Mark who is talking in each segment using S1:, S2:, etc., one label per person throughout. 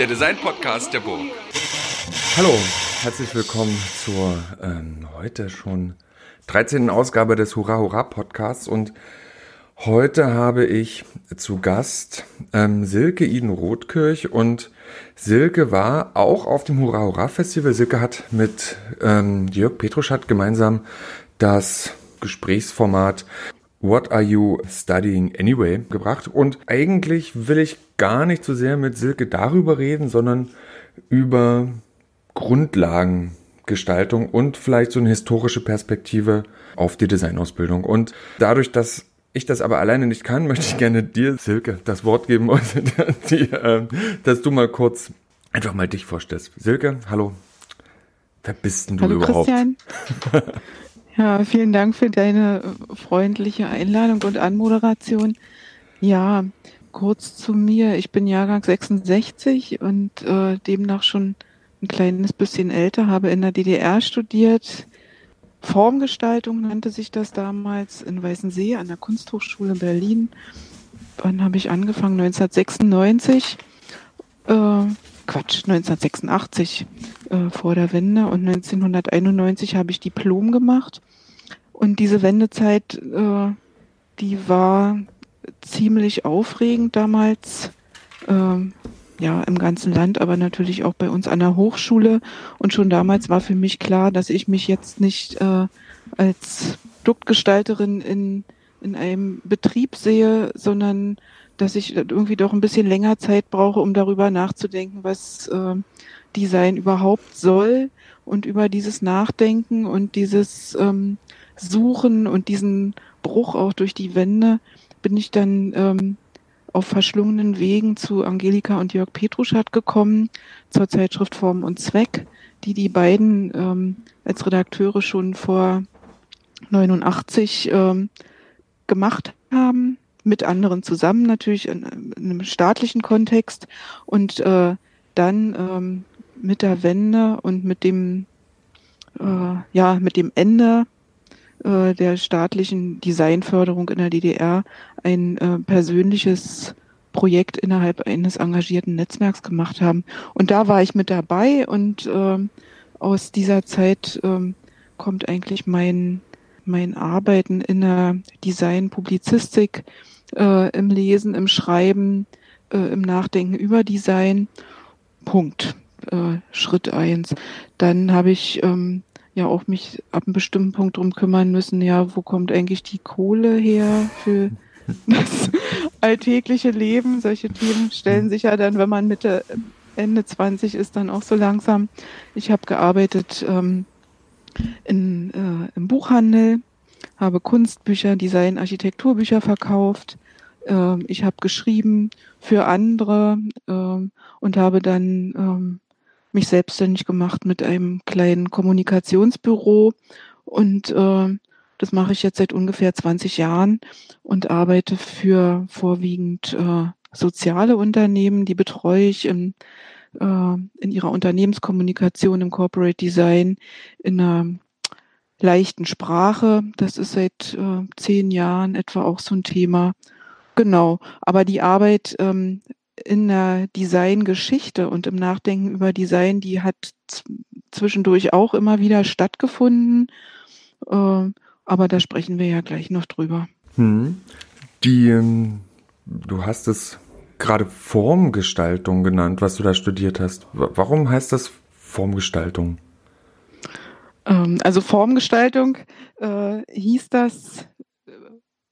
S1: der Design-Podcast der Burg.
S2: Hallo, herzlich willkommen zur ähm, heute schon 13. Ausgabe des Hurra Hurra Podcasts und heute habe ich zu Gast ähm, Silke Iden Rotkirch und Silke war auch auf dem Hurra Hurra Festival. Silke hat mit ähm, Jörg Petruschat gemeinsam das Gesprächsformat What Are You Studying Anyway gebracht. Und eigentlich will ich gar nicht so sehr mit Silke darüber reden, sondern über Grundlagengestaltung und vielleicht so eine historische Perspektive auf die Designausbildung. Und dadurch, dass ich das aber alleine nicht kann, möchte ich gerne dir, Silke, das Wort geben und die, äh, dass du mal kurz einfach mal dich vorstellst. Silke, hallo. Wer bist denn du
S3: hallo,
S2: überhaupt?
S3: Christian. Ja, vielen Dank für deine freundliche Einladung und Anmoderation. Ja, kurz zu mir. Ich bin Jahrgang 66 und äh, demnach schon ein kleines bisschen älter, habe in der DDR studiert. Formgestaltung nannte sich das damals in Weißensee an der Kunsthochschule Berlin. Wann habe ich angefangen? 1996. Äh, Quatsch, 1986 äh, vor der Wende und 1991 habe ich Diplom gemacht und diese Wendezeit, äh, die war ziemlich aufregend damals, äh, ja, im ganzen Land, aber natürlich auch bei uns an der Hochschule. Und schon damals war für mich klar, dass ich mich jetzt nicht äh, als Produktgestalterin in, in einem Betrieb sehe, sondern dass ich irgendwie doch ein bisschen länger Zeit brauche, um darüber nachzudenken, was äh, Design überhaupt soll und über dieses Nachdenken und dieses ähm, Suchen und diesen Bruch auch durch die Wände bin ich dann ähm, auf verschlungenen Wegen zu Angelika und Jörg Petruschat gekommen, zur Zeitschrift Form und Zweck, die die beiden ähm, als Redakteure schon vor 89 ähm, gemacht haben, mit anderen zusammen natürlich in, in einem staatlichen Kontext und äh, dann ähm, mit der Wende und mit dem äh, ja mit dem Ende äh, der staatlichen Designförderung in der DDR ein äh, persönliches Projekt innerhalb eines engagierten Netzwerks gemacht haben. Und da war ich mit dabei und äh, aus dieser Zeit äh, kommt eigentlich mein, mein Arbeiten in der Design-Publizistik, äh, im Lesen, im Schreiben, äh, im Nachdenken über Design. Punkt. Äh, Schritt eins. Dann habe ich ähm, ja auch mich ab einem bestimmten Punkt drum kümmern müssen, ja, wo kommt eigentlich die Kohle her für das alltägliche Leben? Solche Themen stellen sich ja dann, wenn man Mitte, Ende 20 ist, dann auch so langsam. Ich habe gearbeitet ähm, in, äh, im Buchhandel, habe Kunstbücher, Design, Architekturbücher verkauft. Äh, ich habe geschrieben für andere äh, und habe dann ähm, mich selbstständig gemacht mit einem kleinen Kommunikationsbüro und äh, das mache ich jetzt seit ungefähr 20 Jahren und arbeite für vorwiegend äh, soziale Unternehmen, die betreue ich äh, in ihrer Unternehmenskommunikation, im Corporate Design, in einer leichten Sprache. Das ist seit äh, zehn Jahren etwa auch so ein Thema. Genau, aber die Arbeit ähm, in der Designgeschichte und im Nachdenken über Design, die hat zwischendurch auch immer wieder stattgefunden. Äh, aber da sprechen wir ja gleich noch drüber. Hm.
S2: Die, ähm, du hast es gerade Formgestaltung genannt, was du da studiert hast. Warum heißt das Formgestaltung?
S3: Ähm, also Formgestaltung äh, hieß das äh,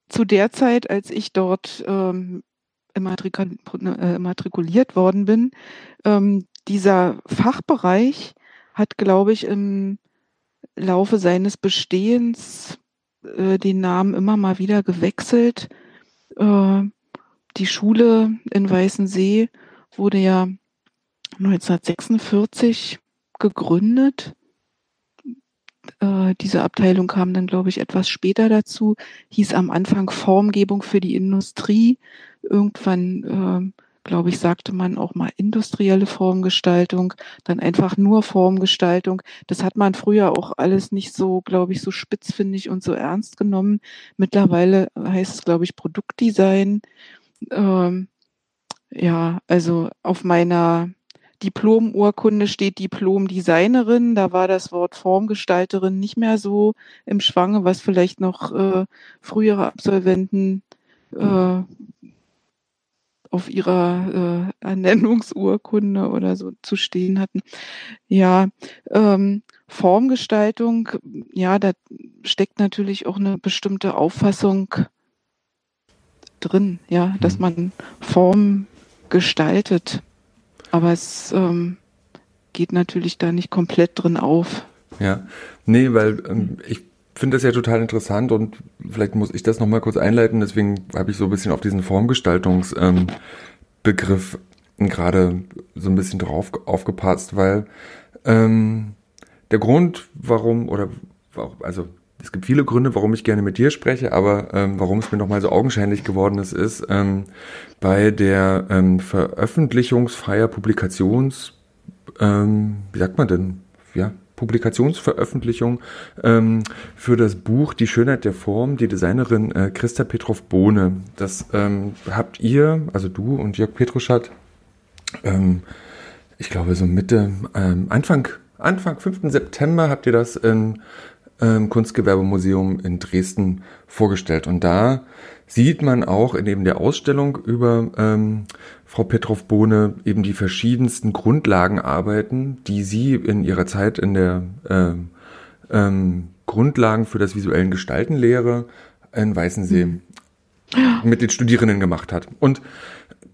S3: zu der Zeit, als ich dort ähm, äh, immatrikuliert worden bin. Ähm, dieser Fachbereich hat, glaube ich, im Laufe seines Bestehens äh, den Namen immer mal wieder gewechselt. Äh, die Schule in Weißensee wurde ja 1946 gegründet. Äh, diese Abteilung kam dann, glaube ich, etwas später dazu, hieß am Anfang Formgebung für die Industrie. Irgendwann, äh, glaube ich, sagte man auch mal industrielle Formgestaltung, dann einfach nur Formgestaltung. Das hat man früher auch alles nicht so, glaube ich, so spitzfindig und so ernst genommen. Mittlerweile heißt es, glaube ich, Produktdesign. Ähm, ja, also auf meiner Diplomurkunde steht Diplomdesignerin. Da war das Wort Formgestalterin nicht mehr so im Schwange, was vielleicht noch äh, frühere Absolventen äh, auf ihrer äh, Ernennungsurkunde oder so zu stehen hatten. Ja, ähm, Formgestaltung, ja, da steckt natürlich auch eine bestimmte Auffassung drin, ja, dass mhm. man Form gestaltet. Aber es ähm, geht natürlich da nicht komplett drin auf.
S2: Ja, nee, weil ähm, ich finde das ja total interessant und vielleicht muss ich das nochmal kurz einleiten. Deswegen habe ich so ein bisschen auf diesen Formgestaltungsbegriff ähm, gerade so ein bisschen drauf aufgepasst, weil ähm, der Grund, warum, oder also es gibt viele Gründe, warum ich gerne mit dir spreche, aber ähm, warum es mir nochmal so augenscheinlich geworden ist, ist ähm, bei der ähm, Veröffentlichungsfreier Publikations, ähm, wie sagt man denn, ja, Publikationsveröffentlichung ähm, für das Buch Die Schönheit der Form, die Designerin äh, Christa Petrov-Bohne. Das ähm, habt ihr, also du und Jörg Petruschat, ähm, ich glaube so Mitte, ähm, Anfang, Anfang 5. September habt ihr das in ähm, Kunstgewerbemuseum in Dresden vorgestellt. Und da sieht man auch in eben der Ausstellung über ähm, Frau Petrov-Bohne eben die verschiedensten Grundlagenarbeiten, die sie in ihrer Zeit in der ähm, ähm, Grundlagen für das visuellen Gestaltenlehre in Weißensee mhm. mit den Studierenden gemacht hat. Und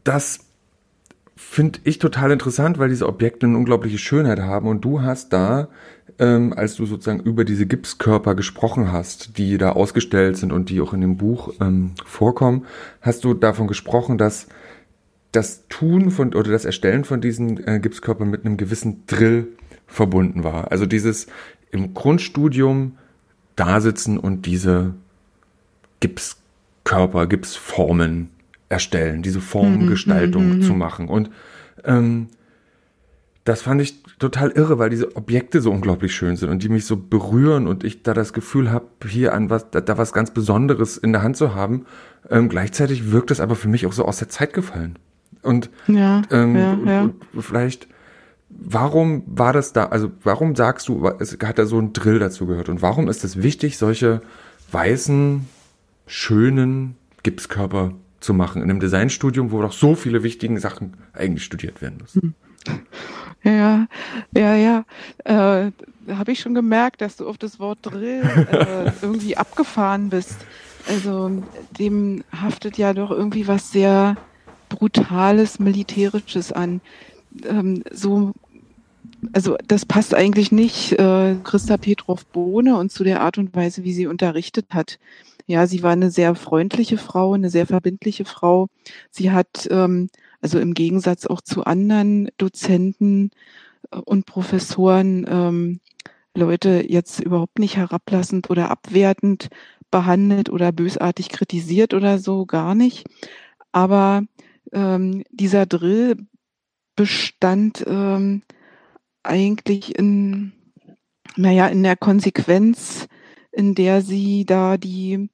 S2: das finde ich total interessant, weil diese Objekte eine unglaubliche Schönheit haben und du hast da ähm, als du sozusagen über diese Gipskörper gesprochen hast, die da ausgestellt sind und die auch in dem Buch ähm, vorkommen, hast du davon gesprochen, dass das Tun von oder das Erstellen von diesen äh, Gipskörpern mit einem gewissen Drill verbunden war. Also dieses im Grundstudium da sitzen und diese Gipskörper, Gipsformen erstellen, diese Formgestaltung mhm, mhm, zu mhm. machen. Und ähm, das fand ich total irre, weil diese Objekte so unglaublich schön sind und die mich so berühren und ich da das Gefühl habe, hier an was, da, da, was ganz Besonderes in der Hand zu haben. Ähm, gleichzeitig wirkt es aber für mich auch so aus der Zeit gefallen. Und, ja, ähm, ja, ja. und vielleicht, warum war das da, also warum sagst du, es hat da so ein Drill dazu gehört und warum ist es wichtig, solche weißen, schönen Gipskörper zu machen in einem Designstudium, wo doch so viele wichtige Sachen eigentlich studiert werden müssen?
S3: Ja, ja, ja. Äh, Habe ich schon gemerkt, dass du auf das Wort Drill äh, irgendwie abgefahren bist. Also dem haftet ja doch irgendwie was sehr brutales, militärisches an. Ähm, so, also das passt eigentlich nicht äh, Christa Petrov-Bohne und zu der Art und Weise, wie sie unterrichtet hat. Ja, sie war eine sehr freundliche Frau, eine sehr verbindliche Frau. Sie hat ähm, also im Gegensatz auch zu anderen Dozenten äh, und Professoren ähm, Leute jetzt überhaupt nicht herablassend oder abwertend behandelt oder bösartig kritisiert oder so, gar nicht. Aber ähm, dieser Drill bestand ähm, eigentlich in, naja, in der Konsequenz, in der sie da die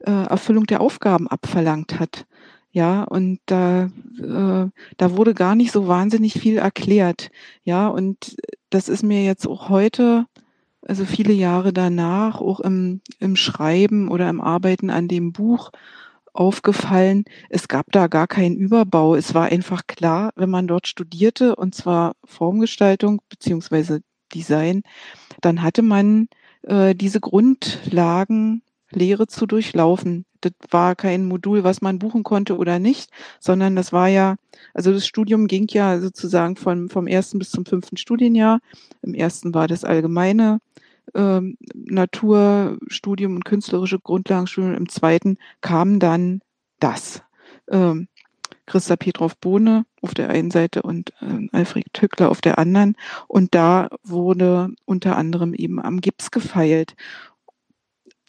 S3: äh, Erfüllung der Aufgaben abverlangt hat. Ja, und da, äh, da wurde gar nicht so wahnsinnig viel erklärt. Ja, und das ist mir jetzt auch heute, also viele Jahre danach, auch im, im Schreiben oder im Arbeiten an dem Buch aufgefallen. Es gab da gar keinen Überbau. Es war einfach klar, wenn man dort studierte, und zwar Formgestaltung beziehungsweise Design, dann hatte man äh, diese Grundlagen Lehre zu durchlaufen. Das war kein Modul, was man buchen konnte oder nicht, sondern das war ja, also das Studium ging ja sozusagen von, vom ersten bis zum fünften Studienjahr. Im ersten war das allgemeine ähm, Naturstudium und künstlerische Grundlagenstudium. Im zweiten kam dann das. Ähm, Christa Petrov-Bohne auf der einen Seite und äh, Alfred Tückler auf der anderen. Und da wurde unter anderem eben am Gips gefeilt.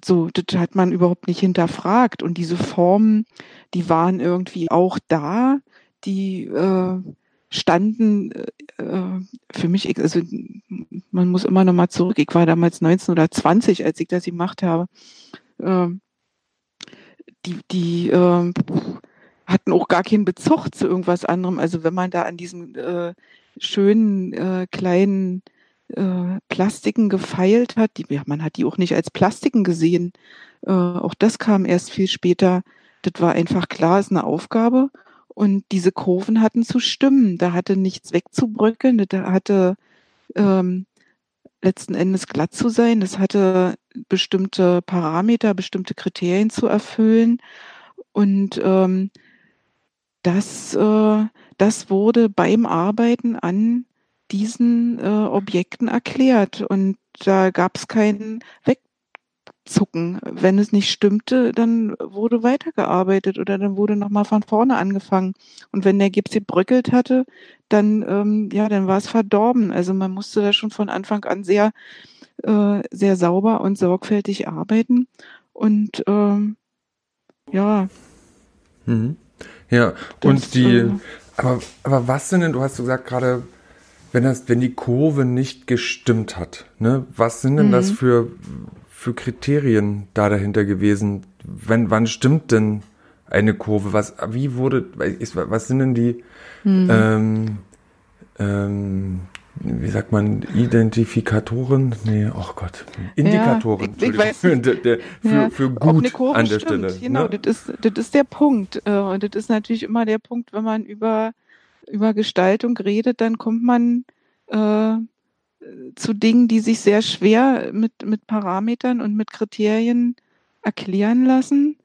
S3: So, das hat man überhaupt nicht hinterfragt. Und diese Formen, die waren irgendwie auch da, die äh, standen äh, für mich, also man muss immer noch mal zurück, ich war damals 19 oder 20, als ich das gemacht habe. Äh, die, die, äh, hatten auch gar keinen Bezug zu irgendwas anderem. Also wenn man da an diesen äh, schönen äh, kleinen äh, Plastiken gefeilt hat, die, ja, man hat die auch nicht als Plastiken gesehen. Äh, auch das kam erst viel später. Das war einfach klar, ist eine Aufgabe. Und diese Kurven hatten zu stimmen. Da hatte nichts wegzubröckeln. Da hatte ähm, letzten Endes glatt zu sein. Es hatte bestimmte Parameter, bestimmte Kriterien zu erfüllen. Und ähm, das, äh, das wurde beim Arbeiten an diesen äh, Objekten erklärt. Und da gab es kein Wegzucken. Wenn es nicht stimmte, dann wurde weitergearbeitet oder dann wurde nochmal von vorne angefangen. Und wenn der Gips gebröckelt hatte, dann, ähm, ja, dann war es verdorben. Also man musste da schon von Anfang an sehr, äh, sehr sauber und sorgfältig arbeiten. Und ähm, ja.
S2: Mhm. Ja, und das, die, äh, aber, aber was sind denn, du hast gesagt gerade, wenn das, wenn die Kurve nicht gestimmt hat, ne, was sind denn mhm. das für, für Kriterien da dahinter gewesen? Wenn, wann stimmt denn eine Kurve? Was, wie wurde, was sind denn die, mhm. ähm, ähm, wie sagt man, Identifikatoren? Nee, oh Gott, Indikatoren. Ja, ich, ich weiß für, der, für, ja, für gut an der stimmt. Stelle.
S3: Genau, ne? das, ist, das ist der Punkt. Äh, und das ist natürlich immer der Punkt, wenn man über, über Gestaltung redet, dann kommt man äh, zu Dingen, die sich sehr schwer mit, mit Parametern und mit Kriterien erklären lassen.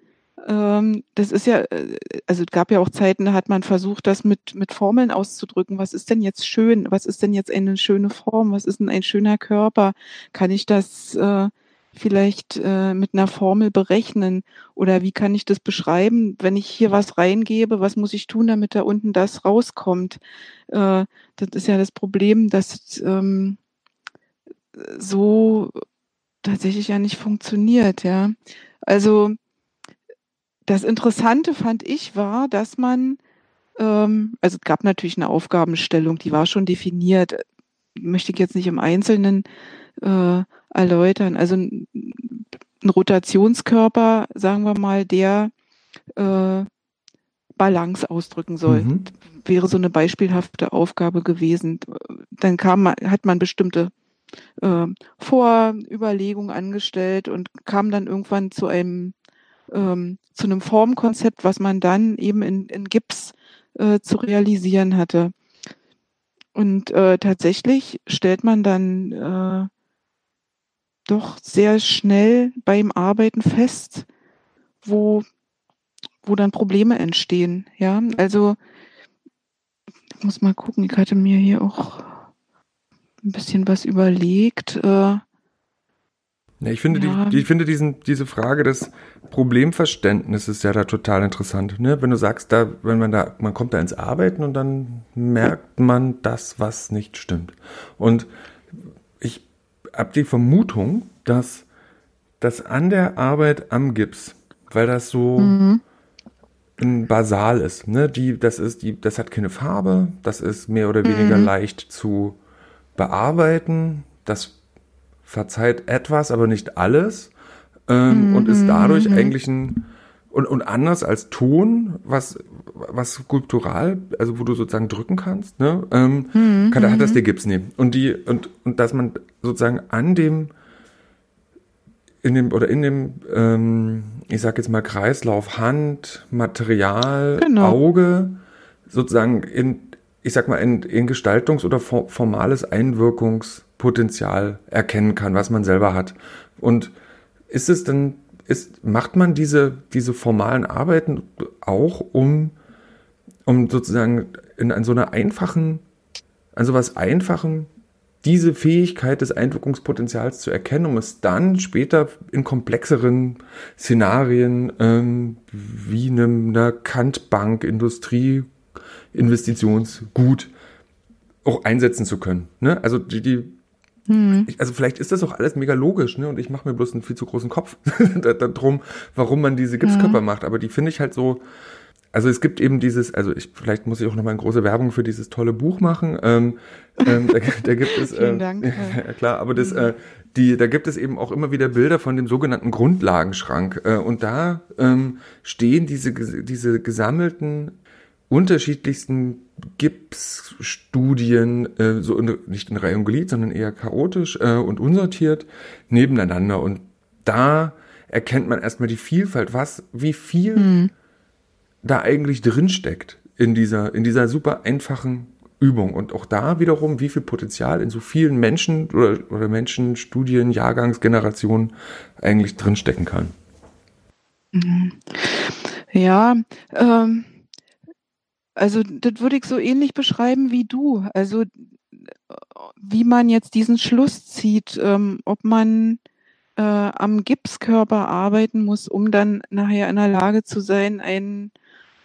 S3: Ähm, das ist ja, äh, also es gab ja auch Zeiten, da hat man versucht, das mit, mit Formeln auszudrücken. Was ist denn jetzt schön? Was ist denn jetzt eine schöne Form? Was ist denn ein schöner Körper? Kann ich das äh, vielleicht äh, mit einer Formel berechnen? Oder wie kann ich das beschreiben, wenn ich hier was reingebe? Was muss ich tun, damit da unten das rauskommt? Äh, das ist ja das Problem, dass ähm, so tatsächlich ja nicht funktioniert, ja. Also das Interessante fand ich war, dass man, ähm, also es gab natürlich eine Aufgabenstellung, die war schon definiert, möchte ich jetzt nicht im Einzelnen äh, erläutern. Also ein, ein, Rotationskörper, sagen wir mal, der äh, Balance ausdrücken soll, mhm. wäre so eine beispielhafte Aufgabe gewesen. Dann kam, hat man bestimmte äh, Vorüberlegungen angestellt und kam dann irgendwann zu einem ähm, zu einem Formkonzept, was man dann eben in, in Gips äh, zu realisieren hatte. Und äh, tatsächlich stellt man dann äh, doch sehr schnell beim Arbeiten fest, wo, wo dann Probleme entstehen. Ja, also ich muss mal gucken, ich hatte mir hier auch ein bisschen was überlegt. Äh,
S2: ja, ich finde, ja. die, ich finde diesen, diese Frage des Problemverständnisses ja da total interessant. Ne? Wenn du sagst, da, wenn man da, man kommt da ins Arbeiten und dann merkt man das, was nicht stimmt. Und habe die Vermutung, dass das an der Arbeit am Gips, weil das so mhm. ein Basal ist, ne? Die, das ist, die, das hat keine Farbe, das ist mehr oder weniger mhm. leicht zu bearbeiten. Das verzeiht etwas, aber nicht alles ähm, mm und ist dadurch mm eigentlich ein und, und anders als Ton, was was skulptural, also wo du sozusagen drücken kannst, ne, ähm, mm kann, hat das der Gips nehmen und die und und dass man sozusagen an dem in dem oder in dem ähm, ich sag jetzt mal Kreislauf Hand Material genau. Auge sozusagen in ich sag mal in, in Gestaltungs- oder formales Einwirkungs Potenzial erkennen kann, was man selber hat. Und ist es denn, ist, macht man diese, diese formalen Arbeiten auch, um, um sozusagen in, in so einer einfachen, an so was Einfachem diese Fähigkeit des Einwirkungspotenzials zu erkennen, um es dann später in komplexeren Szenarien ähm, wie einem, einer Kantbank, Industrie, Investitionsgut auch einsetzen zu können. Ne? Also die, die hm. also vielleicht ist das auch alles mega logisch, ne? Und ich mache mir bloß einen viel zu großen Kopf darum, warum man diese Gipskörper ja. macht. Aber die finde ich halt so. Also es gibt eben dieses, also ich vielleicht muss ich auch nochmal eine große Werbung für dieses tolle Buch machen. Ähm, ähm, da, da, gibt es, äh, Dank. ja klar, aber das, äh, die, da gibt es eben auch immer wieder Bilder von dem sogenannten Grundlagenschrank. Äh, und da ähm, stehen diese, diese gesammelten unterschiedlichsten Gipsstudien, äh, so in, nicht in Reihe und Glied, sondern eher chaotisch äh, und unsortiert nebeneinander. Und da erkennt man erstmal die Vielfalt, was, wie viel hm. Da eigentlich drinsteckt in dieser, in dieser super einfachen Übung. Und auch da wiederum, wie viel Potenzial in so vielen Menschen oder, oder Menschen, Studien, Jahrgangsgenerationen eigentlich drinstecken kann.
S3: Mhm. Ja, ähm, also das würde ich so ähnlich beschreiben wie du. Also wie man jetzt diesen Schluss zieht, ähm, ob man äh, am Gipskörper arbeiten muss, um dann nachher in der Lage zu sein, ein,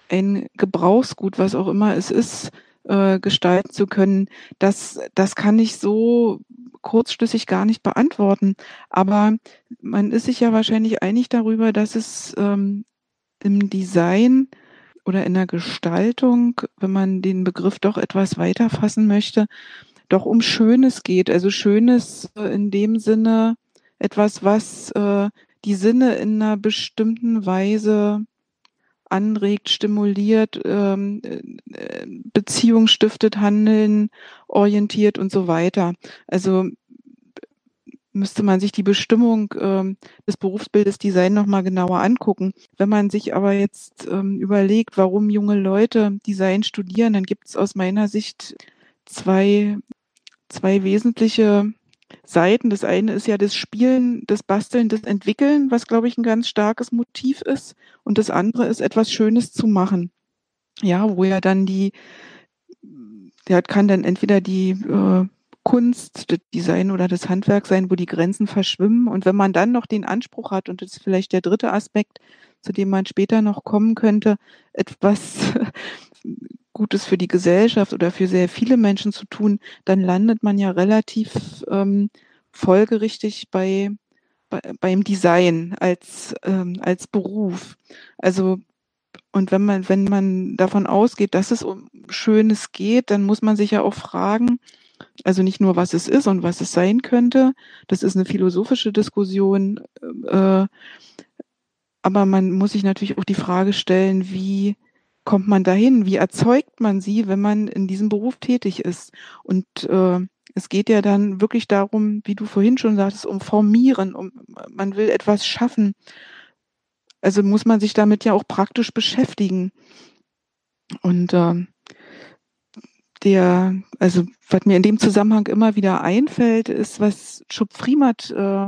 S3: ein Gebrauchsgut, was auch immer es ist, äh, gestalten zu können, das, das kann ich so kurzschlüssig gar nicht beantworten. Aber man ist sich ja wahrscheinlich einig darüber, dass es ähm, im Design oder in der Gestaltung, wenn man den Begriff doch etwas weiter fassen möchte, doch um Schönes geht. Also Schönes äh, in dem Sinne etwas, was äh, die Sinne in einer bestimmten Weise anregt, stimuliert, ähm, äh, Beziehung stiftet, Handeln orientiert und so weiter. Also müsste man sich die Bestimmung ähm, des Berufsbildes Design nochmal genauer angucken. Wenn man sich aber jetzt ähm, überlegt, warum junge Leute Design studieren, dann gibt es aus meiner Sicht zwei, zwei wesentliche Seiten. Das eine ist ja das Spielen, das Basteln, das Entwickeln, was, glaube ich, ein ganz starkes Motiv ist. Und das andere ist, etwas Schönes zu machen. Ja, wo ja dann die, der kann dann entweder die äh, Kunst, das Design oder das Handwerk sein, wo die Grenzen verschwimmen. Und wenn man dann noch den Anspruch hat, und das ist vielleicht der dritte Aspekt, zu dem man später noch kommen könnte, etwas Gutes für die Gesellschaft oder für sehr viele Menschen zu tun, dann landet man ja relativ ähm, folgerichtig bei, bei beim Design als ähm, als Beruf. Also und wenn man wenn man davon ausgeht, dass es um Schönes geht, dann muss man sich ja auch fragen, also nicht nur, was es ist und was es sein könnte. Das ist eine philosophische Diskussion. Äh, aber man muss sich natürlich auch die Frage stellen, wie kommt man dahin? Wie erzeugt man sie, wenn man in diesem Beruf tätig ist? Und äh, es geht ja dann wirklich darum, wie du vorhin schon sagtest, um Formieren, um man will etwas schaffen. Also muss man sich damit ja auch praktisch beschäftigen. Und äh, der, also was mir in dem Zusammenhang immer wieder einfällt, ist, was Schub Friemat äh,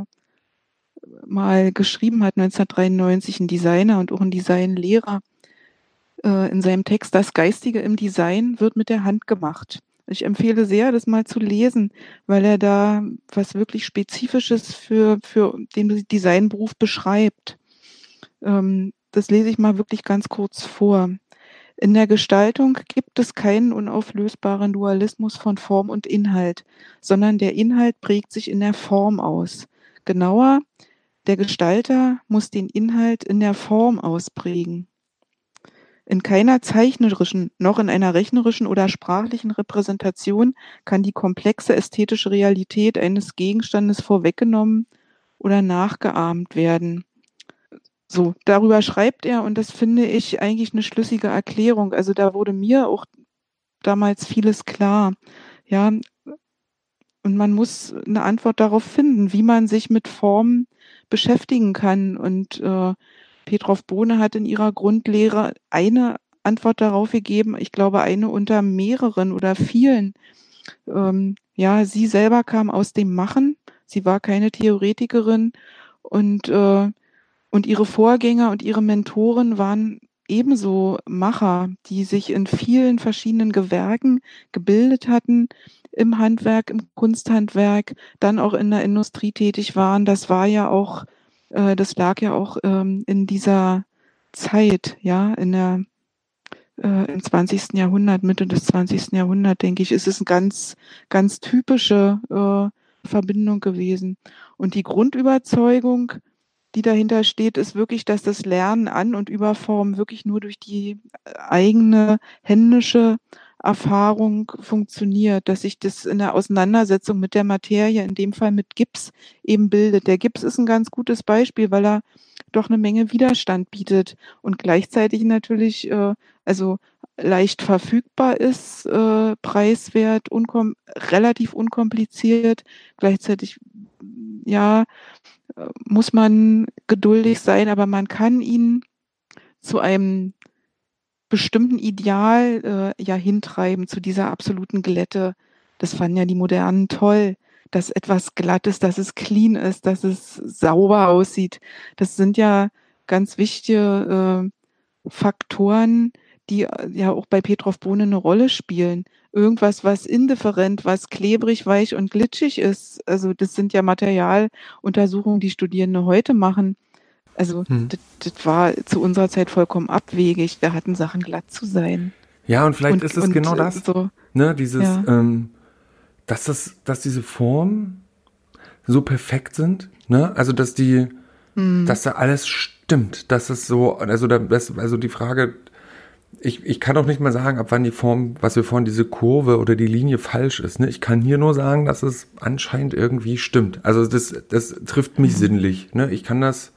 S3: mal geschrieben hat, 1993, ein Designer und auch ein Designlehrer, äh, in seinem Text, das Geistige im Design wird mit der Hand gemacht. Ich empfehle sehr, das mal zu lesen, weil er da was wirklich Spezifisches für, für den Designberuf beschreibt. Ähm, das lese ich mal wirklich ganz kurz vor. In der Gestaltung gibt es keinen unauflösbaren Dualismus von Form und Inhalt, sondern der Inhalt prägt sich in der Form aus. Genauer, der Gestalter muss den Inhalt in der Form ausprägen. In keiner zeichnerischen noch in einer rechnerischen oder sprachlichen Repräsentation kann die komplexe ästhetische Realität eines Gegenstandes vorweggenommen oder nachgeahmt werden. So, darüber schreibt er und das finde ich eigentlich eine schlüssige Erklärung. Also da wurde mir auch damals vieles klar. Ja, und man muss eine Antwort darauf finden, wie man sich mit Formen beschäftigen kann. Und äh, Petrov Bohne hat in ihrer Grundlehre eine Antwort darauf gegeben, ich glaube eine unter mehreren oder vielen. Ähm, ja, sie selber kam aus dem Machen, sie war keine Theoretikerin und äh, und ihre Vorgänger und ihre Mentoren waren ebenso Macher, die sich in vielen verschiedenen Gewerken gebildet hatten, im Handwerk, im Kunsthandwerk, dann auch in der Industrie tätig waren. Das war ja auch, äh, das lag ja auch ähm, in dieser Zeit, ja, in der äh, im 20. Jahrhundert, Mitte des 20. Jahrhunderts, denke ich, ist es eine ganz, ganz typische äh, Verbindung gewesen. Und die Grundüberzeugung, die dahinter steht, ist wirklich, dass das Lernen an und über Form wirklich nur durch die eigene händische Erfahrung funktioniert, dass sich das in der Auseinandersetzung mit der Materie, in dem Fall mit Gips, eben bildet. Der Gips ist ein ganz gutes Beispiel, weil er doch eine Menge Widerstand bietet und gleichzeitig natürlich äh, also leicht verfügbar ist, äh, preiswert, unkom relativ unkompliziert, gleichzeitig ja äh, muss man geduldig sein, aber man kann ihn zu einem bestimmten Ideal äh, ja hintreiben, zu dieser absoluten Glätte. Das fanden ja die Modernen toll, dass etwas glatt ist, dass es clean ist, dass es sauber aussieht. Das sind ja ganz wichtige äh, Faktoren, die äh, ja auch bei Petrov Bohne eine Rolle spielen. Irgendwas, was indifferent, was klebrig, weich und glitschig ist. Also das sind ja Materialuntersuchungen, die Studierende heute machen. Also hm. das, das, war zu unserer Zeit vollkommen abwegig. Wir hatten Sachen glatt zu sein.
S2: Ja, und vielleicht und, ist es genau das. So, ne, dieses, ja. ähm, dass das, dass diese Formen so perfekt sind, ne? Also dass die, hm. dass da alles stimmt, dass es so, also da, das, also die Frage, ich, ich kann auch nicht mal sagen, ab wann die Form, was wir vorhin, diese Kurve oder die Linie falsch ist. Ne? Ich kann hier nur sagen, dass es anscheinend irgendwie stimmt. Also das, das trifft mich mhm. sinnlich. Ne? Ich kann das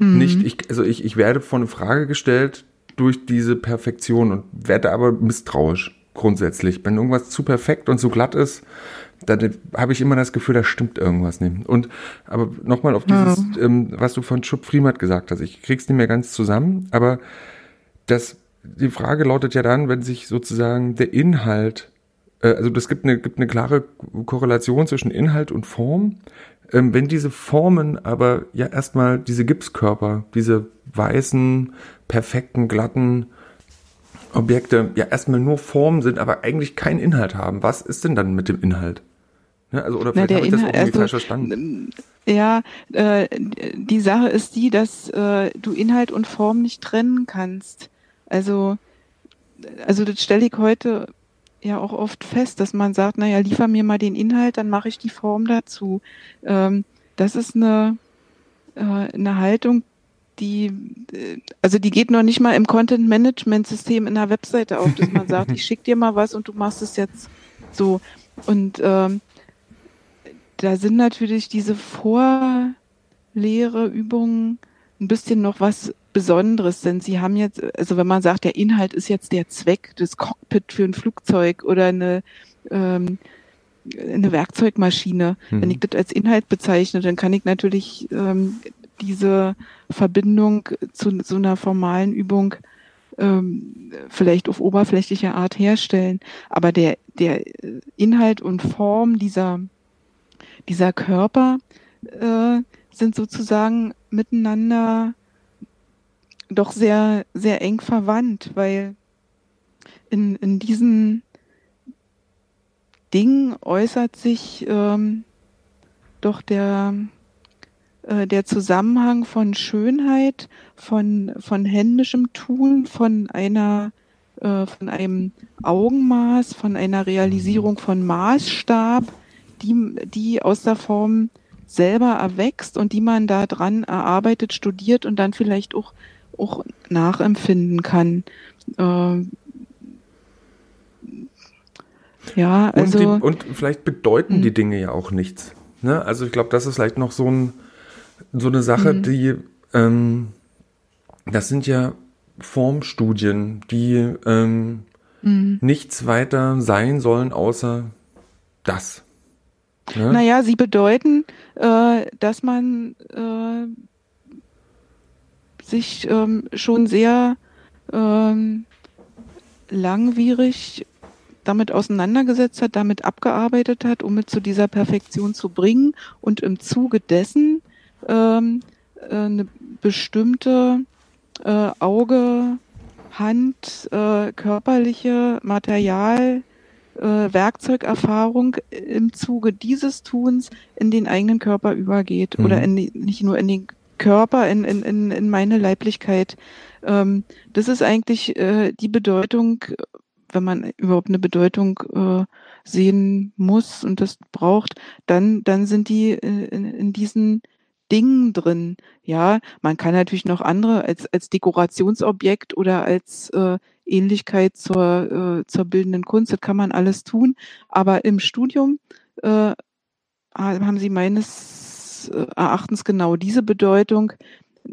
S2: mhm. nicht, ich, also ich, ich werde vor eine Frage gestellt durch diese Perfektion und werde aber misstrauisch grundsätzlich. Wenn irgendwas zu perfekt und zu glatt ist, dann habe ich immer das Gefühl, da stimmt irgendwas nicht. Und aber nochmal auf dieses, ja. ähm, was du von Schub Friemat gesagt hast, ich krieg's nicht mehr ganz zusammen, aber das die Frage lautet ja dann, wenn sich sozusagen der Inhalt, äh, also es gibt eine, gibt eine klare Korrelation zwischen Inhalt und Form. Ähm, wenn diese Formen aber ja erstmal diese Gipskörper, diese weißen, perfekten, glatten Objekte ja erstmal nur Form sind, aber eigentlich keinen Inhalt haben, was ist denn dann mit dem Inhalt? Ja, also, oder vielleicht habe ich das auch irgendwie also, falsch verstanden.
S3: Ja, äh, die Sache ist die, dass äh, du Inhalt und Form nicht trennen kannst. Also, also das stelle ich heute ja auch oft fest, dass man sagt, naja, liefer mir mal den Inhalt, dann mache ich die Form dazu. Ähm, das ist eine, äh, eine Haltung, die, äh, also die geht noch nicht mal im Content-Management-System in der Webseite auf, dass man sagt, ich schicke dir mal was und du machst es jetzt so. Und ähm, da sind natürlich diese Vorlehre, Übungen ein bisschen noch was Besonderes, denn sie haben jetzt, also wenn man sagt, der Inhalt ist jetzt der Zweck des Cockpit für ein Flugzeug oder eine, ähm, eine Werkzeugmaschine, mhm. wenn ich das als Inhalt bezeichne, dann kann ich natürlich ähm, diese Verbindung zu so einer formalen Übung ähm, vielleicht auf oberflächlicher Art herstellen. Aber der, der Inhalt und Form dieser, dieser Körper äh, sind sozusagen miteinander doch sehr, sehr eng verwandt, weil in, in diesen Dingen äußert sich ähm, doch der, äh, der Zusammenhang von Schönheit, von, von händischem Tun, von einer äh, von einem Augenmaß, von einer Realisierung von Maßstab, die, die aus der Form selber erwächst und die man da dran erarbeitet, studiert und dann vielleicht auch auch nachempfinden kann. Äh, ja, also.
S2: Und, die, und vielleicht bedeuten mh. die hm. Dinge ja auch nichts. Ne? Also ich glaube, das ist vielleicht noch so, ein, so eine Sache, mh. die, ähm, das sind ja Formstudien, die ähm, mhm. nichts weiter sein sollen, außer das.
S3: Ne? Naja, sie bedeuten, äh, dass man äh, sich ähm, schon sehr ähm, langwierig damit auseinandergesetzt hat, damit abgearbeitet hat, um es zu dieser Perfektion zu bringen und im Zuge dessen ähm, äh, eine bestimmte äh, Auge, Hand, äh, körperliche Material, äh, Werkzeugerfahrung im Zuge dieses Tuns in den eigenen Körper übergeht mhm. oder in die, nicht nur in den Körper, in, in, in, in meine Leiblichkeit. Ähm, das ist eigentlich äh, die Bedeutung, wenn man überhaupt eine Bedeutung äh, sehen muss und das braucht, dann, dann sind die in, in diesen Dingen drin. Ja, man kann natürlich noch andere als, als Dekorationsobjekt oder als äh, Ähnlichkeit zur, äh, zur bildenden Kunst, das kann man alles tun. Aber im Studium äh, haben sie meines äh, Erachtens genau diese Bedeutung,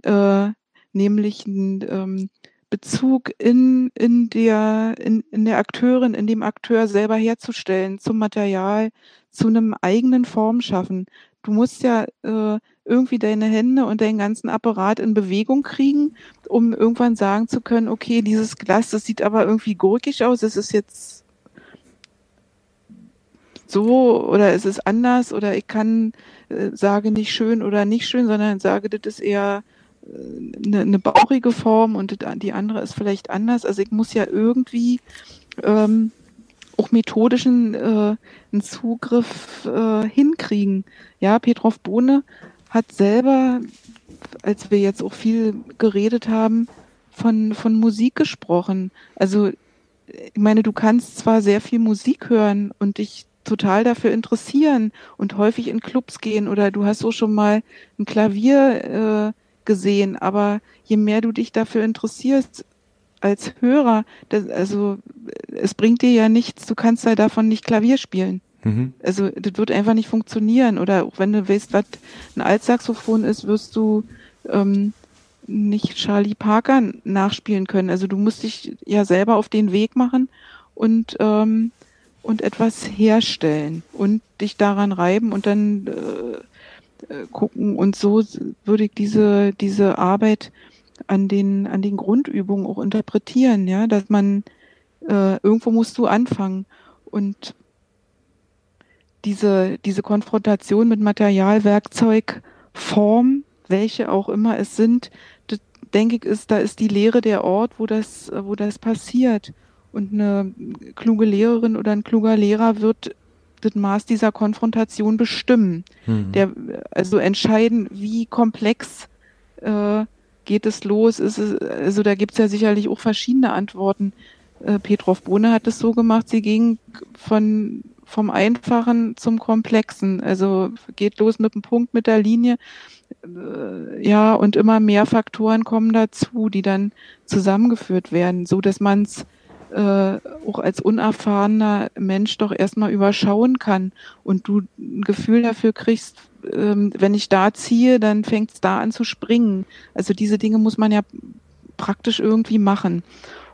S3: äh, nämlich ein ähm, Bezug in, in, der, in, in der Akteurin, in dem Akteur selber herzustellen, zum Material, zu einem eigenen Form schaffen. Du musst ja äh, irgendwie deine Hände und deinen ganzen Apparat in Bewegung kriegen, um irgendwann sagen zu können, okay, dieses Glas, das sieht aber irgendwie gurkig aus, es ist jetzt so oder es ist anders oder ich kann äh, sage nicht schön oder nicht schön, sondern sage, das ist eher eine, eine bauchige Form und die andere ist vielleicht anders. Also ich muss ja irgendwie ähm, auch methodischen äh, einen Zugriff äh, hinkriegen. Ja, Petrov Bohne hat selber, als wir jetzt auch viel geredet haben, von, von Musik gesprochen. Also ich meine, du kannst zwar sehr viel Musik hören und dich total dafür interessieren und häufig in Clubs gehen oder du hast so schon mal ein Klavier äh, gesehen, aber je mehr du dich dafür interessierst als Hörer, das, also es bringt dir ja nichts, du kannst ja davon nicht Klavier spielen. Mhm. Also das wird einfach nicht funktionieren. Oder auch wenn du weißt, was ein Altsaxophon ist, wirst du ähm, nicht Charlie Parker nachspielen können. Also du musst dich ja selber auf den Weg machen und ähm, und etwas herstellen und dich daran reiben und dann äh, äh, gucken. Und so würde ich diese, diese Arbeit an den, an den Grundübungen auch interpretieren, ja, dass man äh, irgendwo musst du anfangen. Und diese, diese Konfrontation mit Material, Werkzeug, Form, welche auch immer es sind, denke ich, ist, da ist die Lehre der Ort, wo das, wo das passiert. Und eine kluge Lehrerin oder ein kluger Lehrer wird das Maß dieser Konfrontation bestimmen. Mhm. Der, also entscheiden, wie komplex äh, geht es los. Ist es, also da gibt es ja sicherlich auch verschiedene Antworten. Äh, Petrov Bohne hat es so gemacht, sie ging von vom Einfachen zum Komplexen. Also geht los mit dem Punkt, mit der Linie. Äh, ja, und immer mehr Faktoren kommen dazu, die dann zusammengeführt werden, so dass man es äh, auch als unerfahrener Mensch doch erstmal überschauen kann und du ein Gefühl dafür kriegst, ähm, wenn ich da ziehe, dann fängt es da an zu springen. Also diese Dinge muss man ja praktisch irgendwie machen.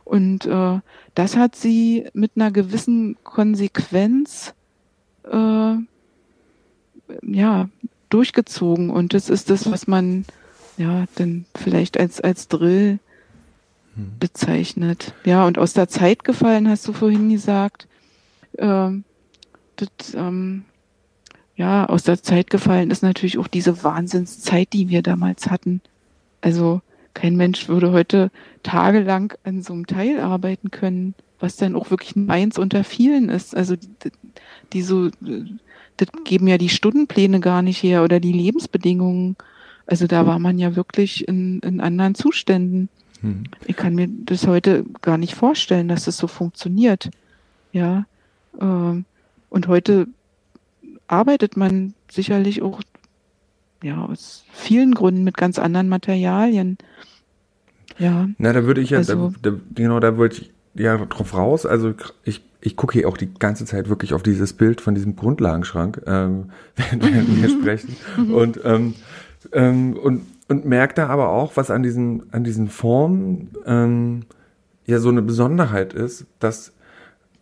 S3: Und äh, das hat sie mit einer gewissen Konsequenz äh, ja durchgezogen. Und das ist das, was man ja dann vielleicht als als Drill bezeichnet. Ja, und aus der Zeit gefallen, hast du vorhin gesagt. Ähm, das, ähm, ja, aus der Zeit gefallen ist natürlich auch diese Wahnsinnszeit, die wir damals hatten. Also kein Mensch würde heute tagelang an so einem Teil arbeiten können, was dann auch wirklich eins unter vielen ist. Also die, die so, das geben ja die Stundenpläne gar nicht her oder die Lebensbedingungen. Also da war man ja wirklich in, in anderen Zuständen. Hm. Ich kann mir das heute gar nicht vorstellen, dass das so funktioniert. Ja. Ähm, und heute arbeitet man sicherlich auch ja, aus vielen Gründen mit ganz anderen Materialien. Ja.
S2: Na, da würde ich ja, also, da, da, genau, da wollte ich ja drauf raus. Also ich, ich gucke hier auch die ganze Zeit wirklich auf dieses Bild von diesem Grundlagenschrank, ähm, während wir sprechen. Und, ähm, ähm, und und merkt da aber auch, was an diesen, an diesen Formen ähm, ja so eine Besonderheit ist, dass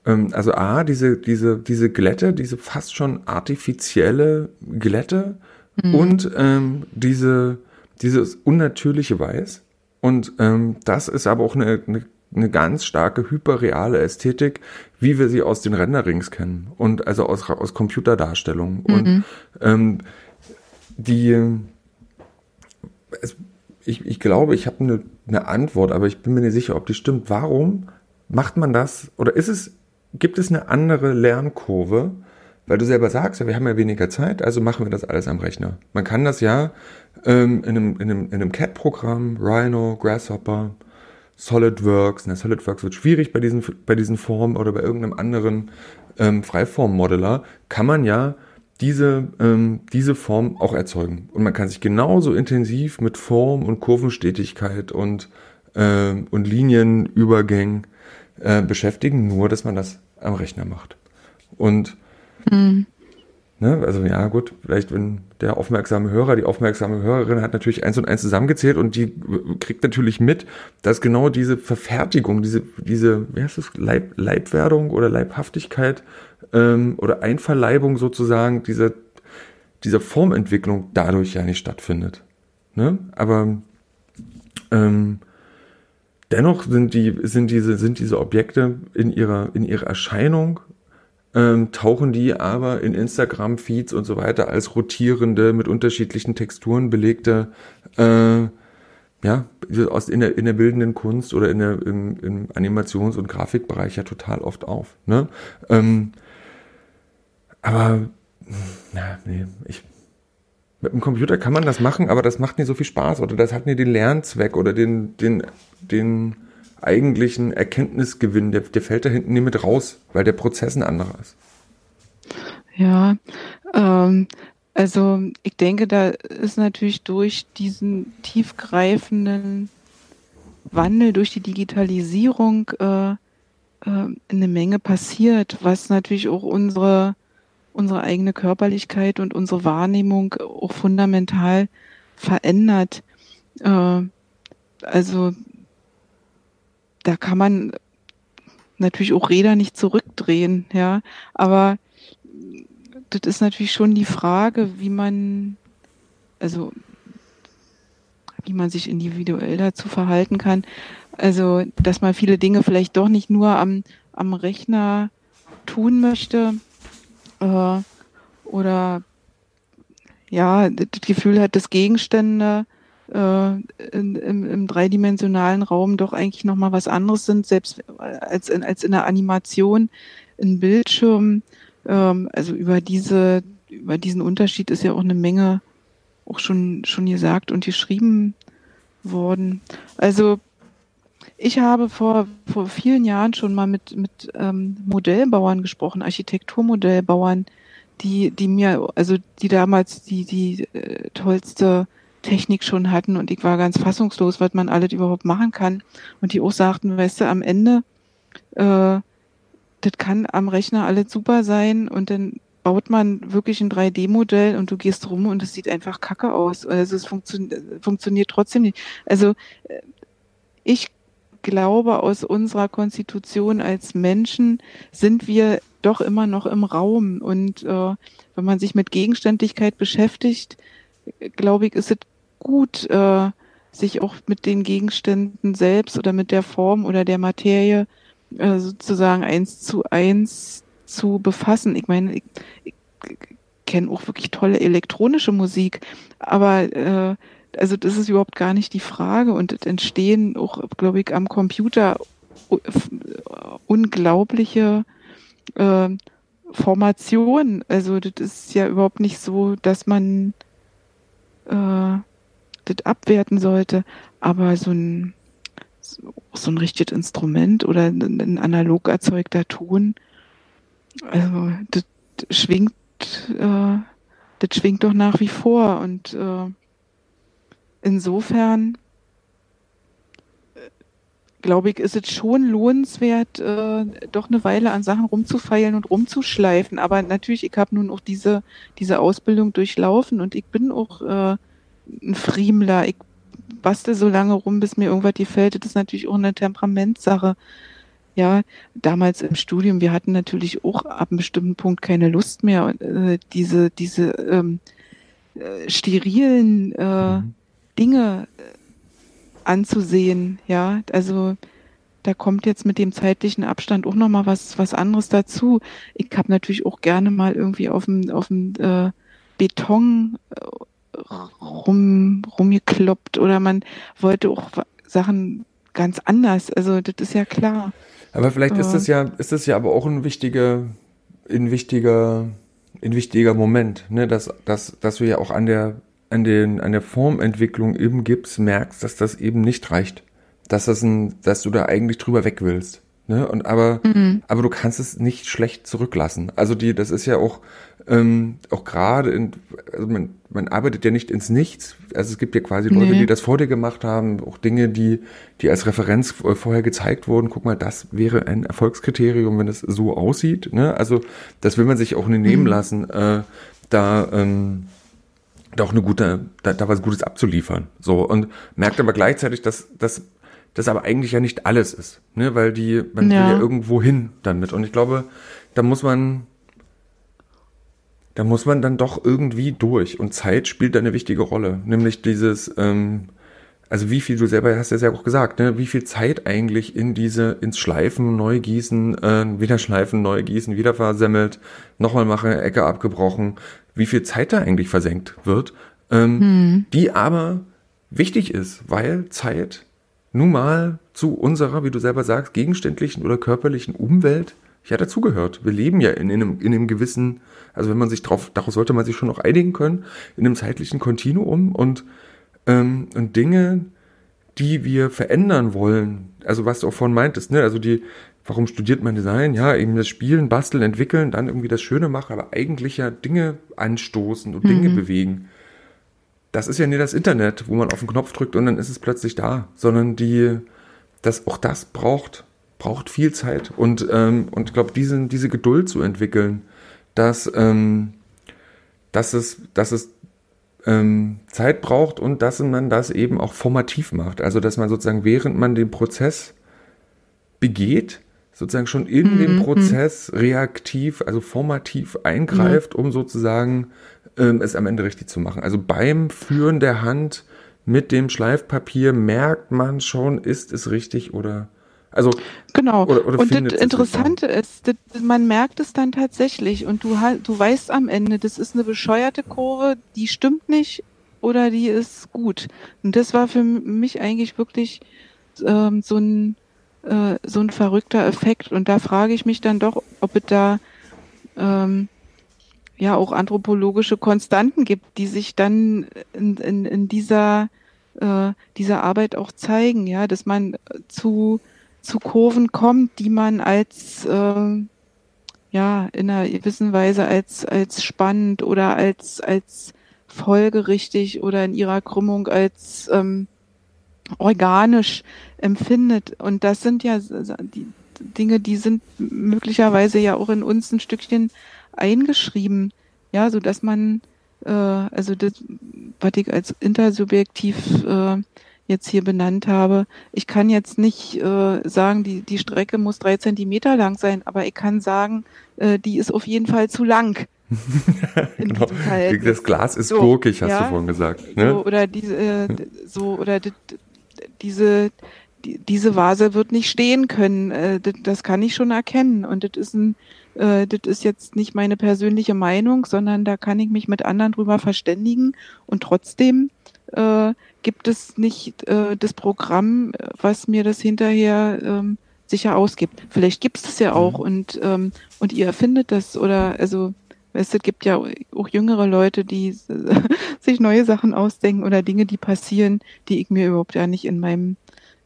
S2: ähm, also A, diese, diese, diese Glätte, diese fast schon artifizielle Glätte mhm. und ähm, diese, dieses unnatürliche Weiß. Und ähm, das ist aber auch eine, eine, eine ganz starke hyperreale Ästhetik, wie wir sie aus den Renderings kennen und also aus, aus Computerdarstellungen. Mhm. Und ähm, die es, ich, ich glaube, ich habe eine, eine Antwort, aber ich bin mir nicht sicher, ob die stimmt. Warum macht man das? Oder ist es, gibt es eine andere Lernkurve? Weil du selber sagst, ja, wir haben ja weniger Zeit, also machen wir das alles am Rechner. Man kann das ja ähm, in einem, in einem, in einem CAD-Programm, Rhino, Grasshopper, SolidWorks, na, SolidWorks wird schwierig bei diesen, bei diesen Formen oder bei irgendeinem anderen ähm, Freiform-Modeller, kann man ja diese, ähm, diese Form auch erzeugen. Und man kann sich genauso intensiv mit Form und Kurvenstetigkeit und, äh, und Linienübergängen äh, beschäftigen, nur dass man das am Rechner macht. Und mhm. Ne? Also ja, gut, vielleicht wenn der aufmerksame Hörer, die aufmerksame Hörerin hat natürlich eins und eins zusammengezählt und die kriegt natürlich mit, dass genau diese Verfertigung, diese, diese, wie heißt das, Leib, Leibwerdung oder Leibhaftigkeit ähm, oder Einverleibung sozusagen dieser, dieser Formentwicklung dadurch ja nicht stattfindet. Ne? Aber ähm, dennoch sind die, sind diese, sind diese Objekte in ihrer, in ihrer Erscheinung ähm, tauchen die aber in Instagram-Feeds und so weiter als rotierende, mit unterschiedlichen Texturen belegte, äh, ja, aus, in, der, in der bildenden Kunst oder in der, im, im Animations- und Grafikbereich ja total oft auf. Ne? Ähm, aber, na, nee, ich, mit dem Computer kann man das machen, aber das macht nicht so viel Spaß oder das hat nicht den Lernzweck oder den, den, den, eigentlichen Erkenntnisgewinn, der, der fällt da hinten nicht mit raus, weil der Prozess ein anderer ist.
S3: Ja, ähm, also ich denke, da ist natürlich durch diesen tiefgreifenden Wandel, durch die Digitalisierung äh, äh, eine Menge passiert, was natürlich auch unsere, unsere eigene Körperlichkeit und unsere Wahrnehmung auch fundamental verändert. Äh, also da kann man natürlich auch Räder nicht zurückdrehen, ja, aber das ist natürlich schon die Frage, wie man, also wie man sich individuell dazu verhalten kann. Also, dass man viele Dinge vielleicht doch nicht nur am, am Rechner tun möchte äh, oder ja, das Gefühl hat, dass Gegenstände äh, in, im, im dreidimensionalen Raum doch eigentlich nochmal was anderes sind, selbst als in, als in der Animation, ein Bildschirm. Ähm, also über diese, über diesen Unterschied ist ja auch eine Menge auch schon, schon gesagt und geschrieben worden. Also ich habe vor, vor vielen Jahren schon mal mit, mit ähm, Modellbauern gesprochen, Architekturmodellbauern, die, die mir, also die damals die, die äh, tollste Technik schon hatten und ich war ganz fassungslos, was man alles überhaupt machen kann. Und die auch sagten, weißt du, am Ende, äh, das kann am Rechner alles super sein und dann baut man wirklich ein 3D-Modell und du gehst rum und es sieht einfach kacke aus. Also es funktio funktioniert trotzdem nicht. Also äh, ich glaube, aus unserer Konstitution als Menschen sind wir doch immer noch im Raum. Und äh, wenn man sich mit Gegenständlichkeit beschäftigt, glaube ich, ist es gut, äh, sich auch mit den Gegenständen selbst oder mit der Form oder der Materie äh, sozusagen eins zu eins zu befassen. Ich meine, ich, ich kenne auch wirklich tolle elektronische Musik, aber äh, also das ist überhaupt gar nicht die Frage und es entstehen auch, glaube ich, am Computer unglaubliche äh, Formationen. Also das ist ja überhaupt nicht so, dass man äh, das abwerten sollte, aber so ein, so ein richtiges Instrument oder ein analog erzeugter Ton, also das schwingt, äh, das schwingt doch nach wie vor und äh, insofern äh, glaube ich, ist es schon lohnenswert, äh, doch eine Weile an Sachen rumzufeilen und rumzuschleifen. Aber natürlich, ich habe nun auch diese, diese Ausbildung durchlaufen und ich bin auch äh, ein Friemler. Ich bastel so lange rum, bis mir irgendwas gefällt. Das ist natürlich auch eine Temperamentssache. Ja, damals im Studium, wir hatten natürlich auch ab einem bestimmten Punkt keine Lust mehr, äh, diese, diese ähm, äh, sterilen äh, mhm. Dinge äh, anzusehen. Ja, also da kommt jetzt mit dem zeitlichen Abstand auch nochmal was, was anderes dazu. Ich habe natürlich auch gerne mal irgendwie auf dem, auf dem äh, Beton äh, rum, rumgekloppt oder man wollte auch Sachen ganz anders. Also das ist ja klar.
S2: Aber vielleicht ist das ja, ist das ja aber auch ein wichtiger, ein wichtiger, ein wichtiger Moment, ne, dass, dass, dass du ja auch an der, an den, an der Formentwicklung im Gips merkst, dass das eben nicht reicht. Dass das ein, dass du da eigentlich drüber weg willst. Ne? Und aber, mhm. aber du kannst es nicht schlecht zurücklassen. Also die, das ist ja auch, ähm, auch gerade in, also man, man arbeitet ja nicht ins Nichts. Also es gibt ja quasi Leute, nee. die das vor dir gemacht haben, auch Dinge, die, die als Referenz vorher gezeigt wurden. Guck mal, das wäre ein Erfolgskriterium, wenn es so aussieht. Ne? Also das will man sich auch nicht nehmen mhm. lassen, äh, da, ähm, da auch eine gute, da, da was Gutes abzuliefern. So und merkt aber gleichzeitig, dass, dass das aber eigentlich ja nicht alles ist, ne? weil die, man ja. will ja irgendwo hin damit. Und ich glaube, da muss man, da muss man dann doch irgendwie durch. Und Zeit spielt da eine wichtige Rolle. Nämlich dieses, ähm, also wie viel du selber hast ja auch gesagt, ne, wie viel Zeit eigentlich in diese, ins Schleifen, neu gießen, äh, wieder schleifen, neu gießen, wieder versemmelt, nochmal machen, Ecke abgebrochen, wie viel Zeit da eigentlich versenkt wird, ähm, hm. die aber wichtig ist, weil Zeit nun mal zu unserer, wie du selber sagst, gegenständlichen oder körperlichen Umwelt ja dazugehört. Wir leben ja in, in, einem, in einem gewissen, also wenn man sich drauf, darauf sollte man sich schon noch einigen können, in einem zeitlichen Kontinuum und, ähm, und Dinge, die wir verändern wollen, also was du auch vorhin meintest, ne, also die, warum studiert man Design? Ja, eben das Spielen, Basteln, Entwickeln, dann irgendwie das Schöne machen, aber eigentlich ja Dinge anstoßen und mhm. Dinge bewegen das ist ja nie das Internet, wo man auf den Knopf drückt und dann ist es plötzlich da, sondern die, das, auch das braucht, braucht viel Zeit und, ähm, und ich glaube, diese, diese Geduld zu entwickeln, dass, ähm, dass es, dass es ähm, Zeit braucht und dass man das eben auch formativ macht. Also, dass man sozusagen, während man den Prozess begeht, sozusagen schon in mhm. den mhm. Prozess reaktiv, also formativ eingreift, mhm. um sozusagen ähm, es am Ende richtig zu machen. Also beim Führen der Hand mit dem Schleifpapier merkt man schon, ist es richtig oder also
S3: genau. Oder, oder und das Interessante ist, das, man merkt es dann tatsächlich und du du weißt am Ende, das ist eine bescheuerte Kurve, die stimmt nicht oder die ist gut. Und das war für mich eigentlich wirklich ähm, so ein äh, so ein verrückter Effekt und da frage ich mich dann doch, ob es da ähm, ja auch anthropologische Konstanten gibt, die sich dann in, in, in dieser, äh, dieser Arbeit auch zeigen, ja, dass man zu, zu Kurven kommt, die man als äh, ja in einer gewissen Weise als, als spannend oder als, als folgerichtig oder in ihrer Krümmung als ähm, organisch empfindet. Und das sind ja die Dinge, die sind möglicherweise ja auch in uns ein Stückchen eingeschrieben, ja, so dass man äh, also das, was ich als intersubjektiv äh, jetzt hier benannt habe, ich kann jetzt nicht äh, sagen, die die Strecke muss drei Zentimeter lang sein, aber ich kann sagen, äh, die ist auf jeden Fall zu lang.
S2: genau. Das Glas ist so, gurkig, hast ja, du vorhin gesagt. Ne?
S3: So, oder diese, äh, so oder diese die, diese Vase wird nicht stehen können. Äh, das, kann ich schon erkennen und das ist ein äh, das ist jetzt nicht meine persönliche Meinung, sondern da kann ich mich mit anderen drüber verständigen und trotzdem äh, gibt es nicht äh, das Programm, was mir das hinterher ähm, sicher ausgibt. Vielleicht gibt es das ja auch mhm. und, ähm, und ihr erfindet das oder also es gibt ja auch jüngere Leute, die sich neue Sachen ausdenken oder Dinge, die passieren, die ich mir überhaupt ja nicht in meinem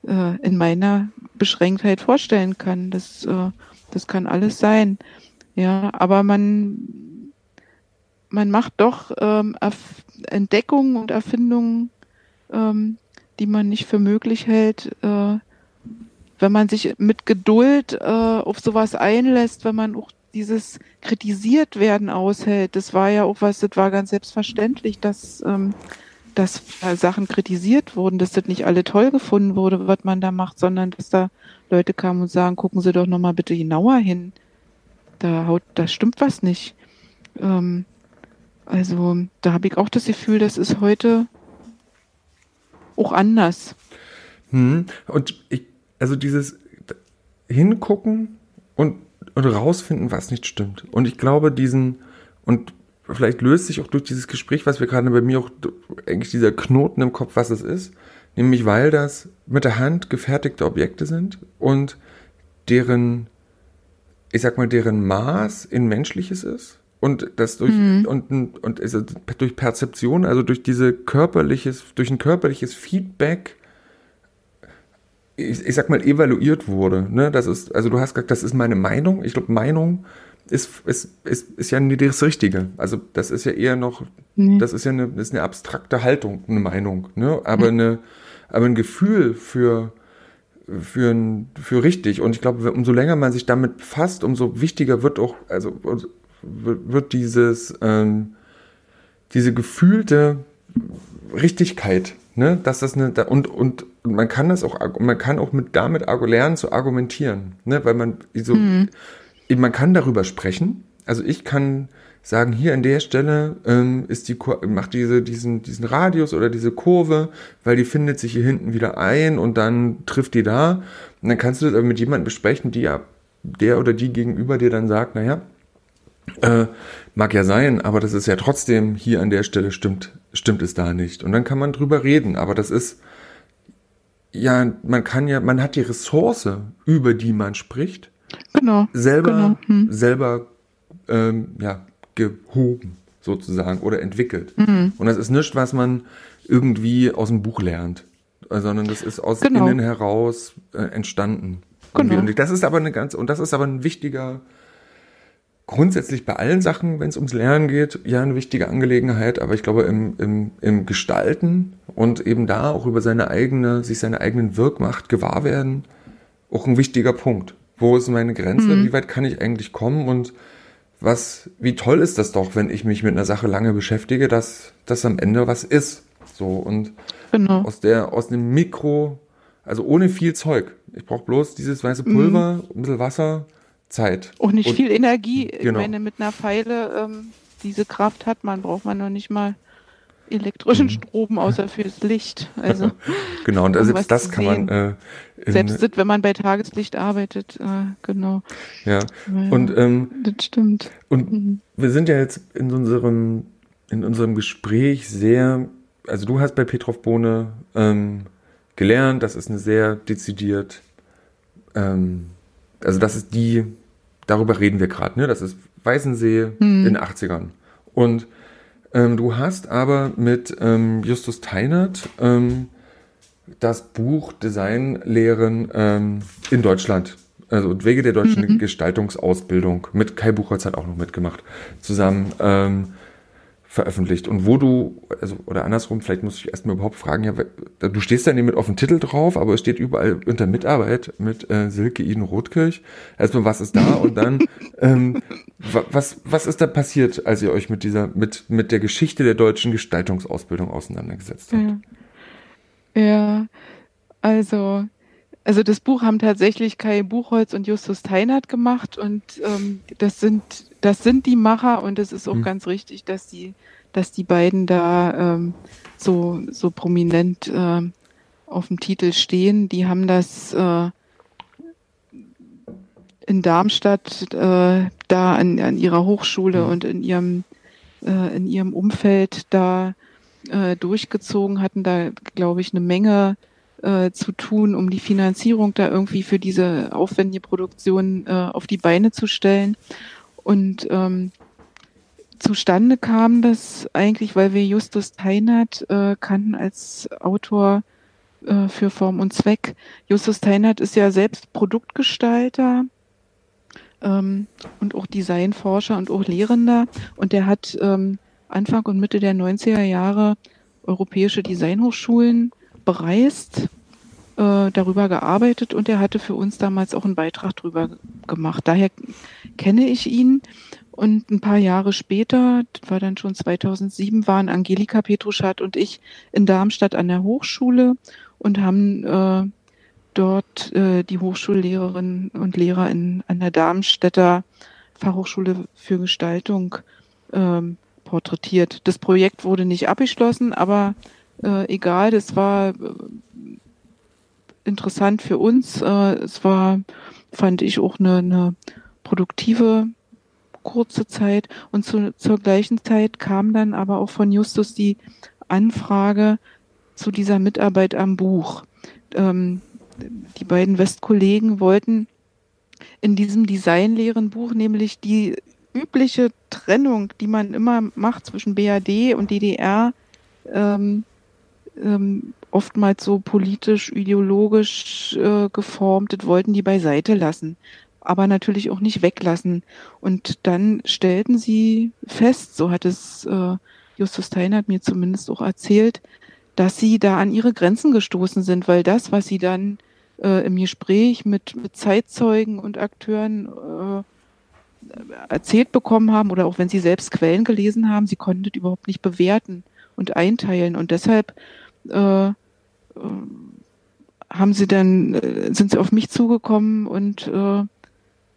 S3: äh, in meiner Beschränktheit vorstellen kann. Das äh, das kann alles sein. Ja, aber man, man macht doch ähm, Entdeckungen und Erfindungen, ähm, die man nicht für möglich hält, äh, wenn man sich mit Geduld äh, auf sowas einlässt, wenn man auch dieses kritisiert werden aushält. Das war ja auch was, das war ganz selbstverständlich, dass, ähm, dass Sachen kritisiert wurden, dass das nicht alle toll gefunden wurde, was man da macht, sondern dass da Leute kamen und sagen, gucken Sie doch nochmal bitte genauer hin. Da haut, da stimmt was nicht. Ähm, also da habe ich auch das Gefühl, das ist heute auch anders.
S2: Hm. Und ich, also dieses hingucken und, und rausfinden, was nicht stimmt. Und ich glaube, diesen, und vielleicht löst sich auch durch dieses Gespräch, was wir gerade bei mir auch eigentlich dieser Knoten im Kopf, was es ist, nämlich weil das mit der Hand gefertigte Objekte sind und deren, ich sag mal, deren Maß in menschliches ist und das durch mhm. und, und also durch Perzeption, also durch diese körperliches, durch ein körperliches Feedback ich, ich sag mal, evaluiert wurde. Ne? Das ist, also du hast gesagt, das ist meine Meinung. Ich glaube, Meinung ist, ist, ist, ist ja nie das Richtige. Also das ist ja eher noch, nee. das ist ja eine, ist eine abstrakte Haltung, eine Meinung. Ne? Aber, mhm. eine, aber ein Gefühl für, für, ein, für richtig. Und ich glaube, umso länger man sich damit befasst, umso wichtiger wird auch, also wird dieses, ähm, diese gefühlte Richtigkeit, ne, dass das eine, und, und man kann das auch, man kann auch mit damit lernen zu argumentieren, ne, weil man so, mhm. man kann darüber sprechen. Also ich kann sagen, hier an der Stelle ähm, ist die macht diese diesen diesen Radius oder diese Kurve, weil die findet sich hier hinten wieder ein und dann trifft die da und dann kannst du das aber mit jemandem besprechen, die ja der oder die gegenüber dir dann sagt, naja, äh, mag ja sein, aber das ist ja trotzdem hier an der Stelle stimmt, stimmt es da nicht. Und dann kann man drüber reden, aber das ist, ja, man kann ja, man hat die Ressource, über die man spricht,
S3: genau,
S2: selber,
S3: genau.
S2: Hm. selber, ähm, ja, gehoben sozusagen oder entwickelt. Mhm. Und das ist nichts, was man irgendwie aus dem Buch lernt, sondern das ist aus genau. innen heraus äh, entstanden. Genau. Und das ist aber eine ganz, und das ist aber ein wichtiger, grundsätzlich bei allen Sachen, wenn es ums Lernen geht, ja eine wichtige Angelegenheit, aber ich glaube im, im, im Gestalten und eben da auch über seine eigene, sich seine eigenen Wirkmacht gewahr werden, auch ein wichtiger Punkt. Wo ist meine Grenze? Mhm. Wie weit kann ich eigentlich kommen? Und was, wie toll ist das doch, wenn ich mich mit einer Sache lange beschäftige, dass das am Ende was ist. So und genau. aus der, aus dem Mikro, also ohne viel Zeug. Ich brauche bloß dieses weiße Pulver, mhm. ein bisschen Wasser, Zeit.
S3: Auch nicht und, viel Energie. Genau. Ich meine, mit einer Pfeile ähm, diese Kraft hat man, braucht man noch nicht mal elektrischen mhm. Strom, außer fürs Licht. Also,
S2: genau, und um selbst das kann man. Äh,
S3: selbst wenn man bei Tageslicht arbeitet, äh, genau.
S2: Ja, ja und ähm,
S3: das stimmt.
S2: Und mhm. wir sind ja jetzt in unserem, in unserem Gespräch sehr, also du hast bei Petrov Bohne ähm, gelernt, das ist eine sehr dezidiert ähm, also das ist die, darüber reden wir gerade, ne? Das ist Weißensee mhm. in den 80ern. Und ähm, du hast aber mit ähm, Justus Teinert ähm, das Buch Designlehren ähm, in Deutschland, also Wege der deutschen mhm. Gestaltungsausbildung, mit Kai Buchholz hat auch noch mitgemacht, zusammen ähm, veröffentlicht und wo du, also oder andersrum, vielleicht muss ich erstmal überhaupt fragen, ja, du stehst da nicht mit auf dem Titel drauf, aber es steht überall unter Mitarbeit mit äh, Silke Iden Rotkirch. Erstmal, was ist da und dann, ähm, was, was ist da passiert, als ihr euch mit dieser, mit, mit der Geschichte der deutschen Gestaltungsausbildung auseinandergesetzt habt?
S3: Ja also also das Buch haben tatsächlich Kai Buchholz und Justus Teinert gemacht und ähm, das sind das sind die Macher und es ist auch mhm. ganz richtig, dass die dass die beiden da ähm, so so prominent äh, auf dem Titel stehen. Die haben das äh, in Darmstadt äh, da an, an ihrer Hochschule mhm. und in ihrem äh, in ihrem Umfeld da äh, durchgezogen hatten da glaube ich eine Menge äh, zu tun, um die Finanzierung da irgendwie für diese aufwendige Produktion äh, auf die Beine zu stellen. Und ähm, zustande kam das eigentlich, weil wir Justus Teinert äh, kannten als Autor äh, für Form und Zweck. Justus Teinert ist ja selbst Produktgestalter ähm, und auch Designforscher und auch Lehrender. Und der hat ähm, Anfang und Mitte der 90er Jahre europäische Designhochschulen bereist, äh, darüber gearbeitet und er hatte für uns damals auch einen Beitrag drüber gemacht. Daher kenne ich ihn. Und ein paar Jahre später, das war dann schon 2007, waren Angelika Petruschat und ich in Darmstadt an der Hochschule und haben äh, dort äh, die Hochschullehrerinnen und Lehrer in, an der Darmstädter Fachhochschule für Gestaltung ähm, porträtiert. Das Projekt wurde nicht abgeschlossen, aber äh, egal, das war äh, interessant für uns. Äh, es war, fand ich, auch eine, eine produktive kurze Zeit. Und zu, zur gleichen Zeit kam dann aber auch von Justus die Anfrage zu dieser Mitarbeit am Buch. Ähm, die beiden Westkollegen wollten in diesem Designlehren-Buch nämlich die übliche Trennung, die man immer macht zwischen BAD und DDR, ähm, ähm, oftmals so politisch, ideologisch äh, geformt, das wollten die beiseite lassen, aber natürlich auch nicht weglassen. Und dann stellten sie fest, so hat es äh, Justus Steinert mir zumindest auch erzählt, dass sie da an ihre Grenzen gestoßen sind, weil das, was sie dann äh, im Gespräch mit, mit Zeitzeugen und Akteuren äh, erzählt bekommen haben oder auch wenn sie selbst Quellen gelesen haben, sie konnten das überhaupt nicht bewerten und einteilen. Und deshalb äh, äh haben sie dann, äh, sind sie auf mich zugekommen und äh,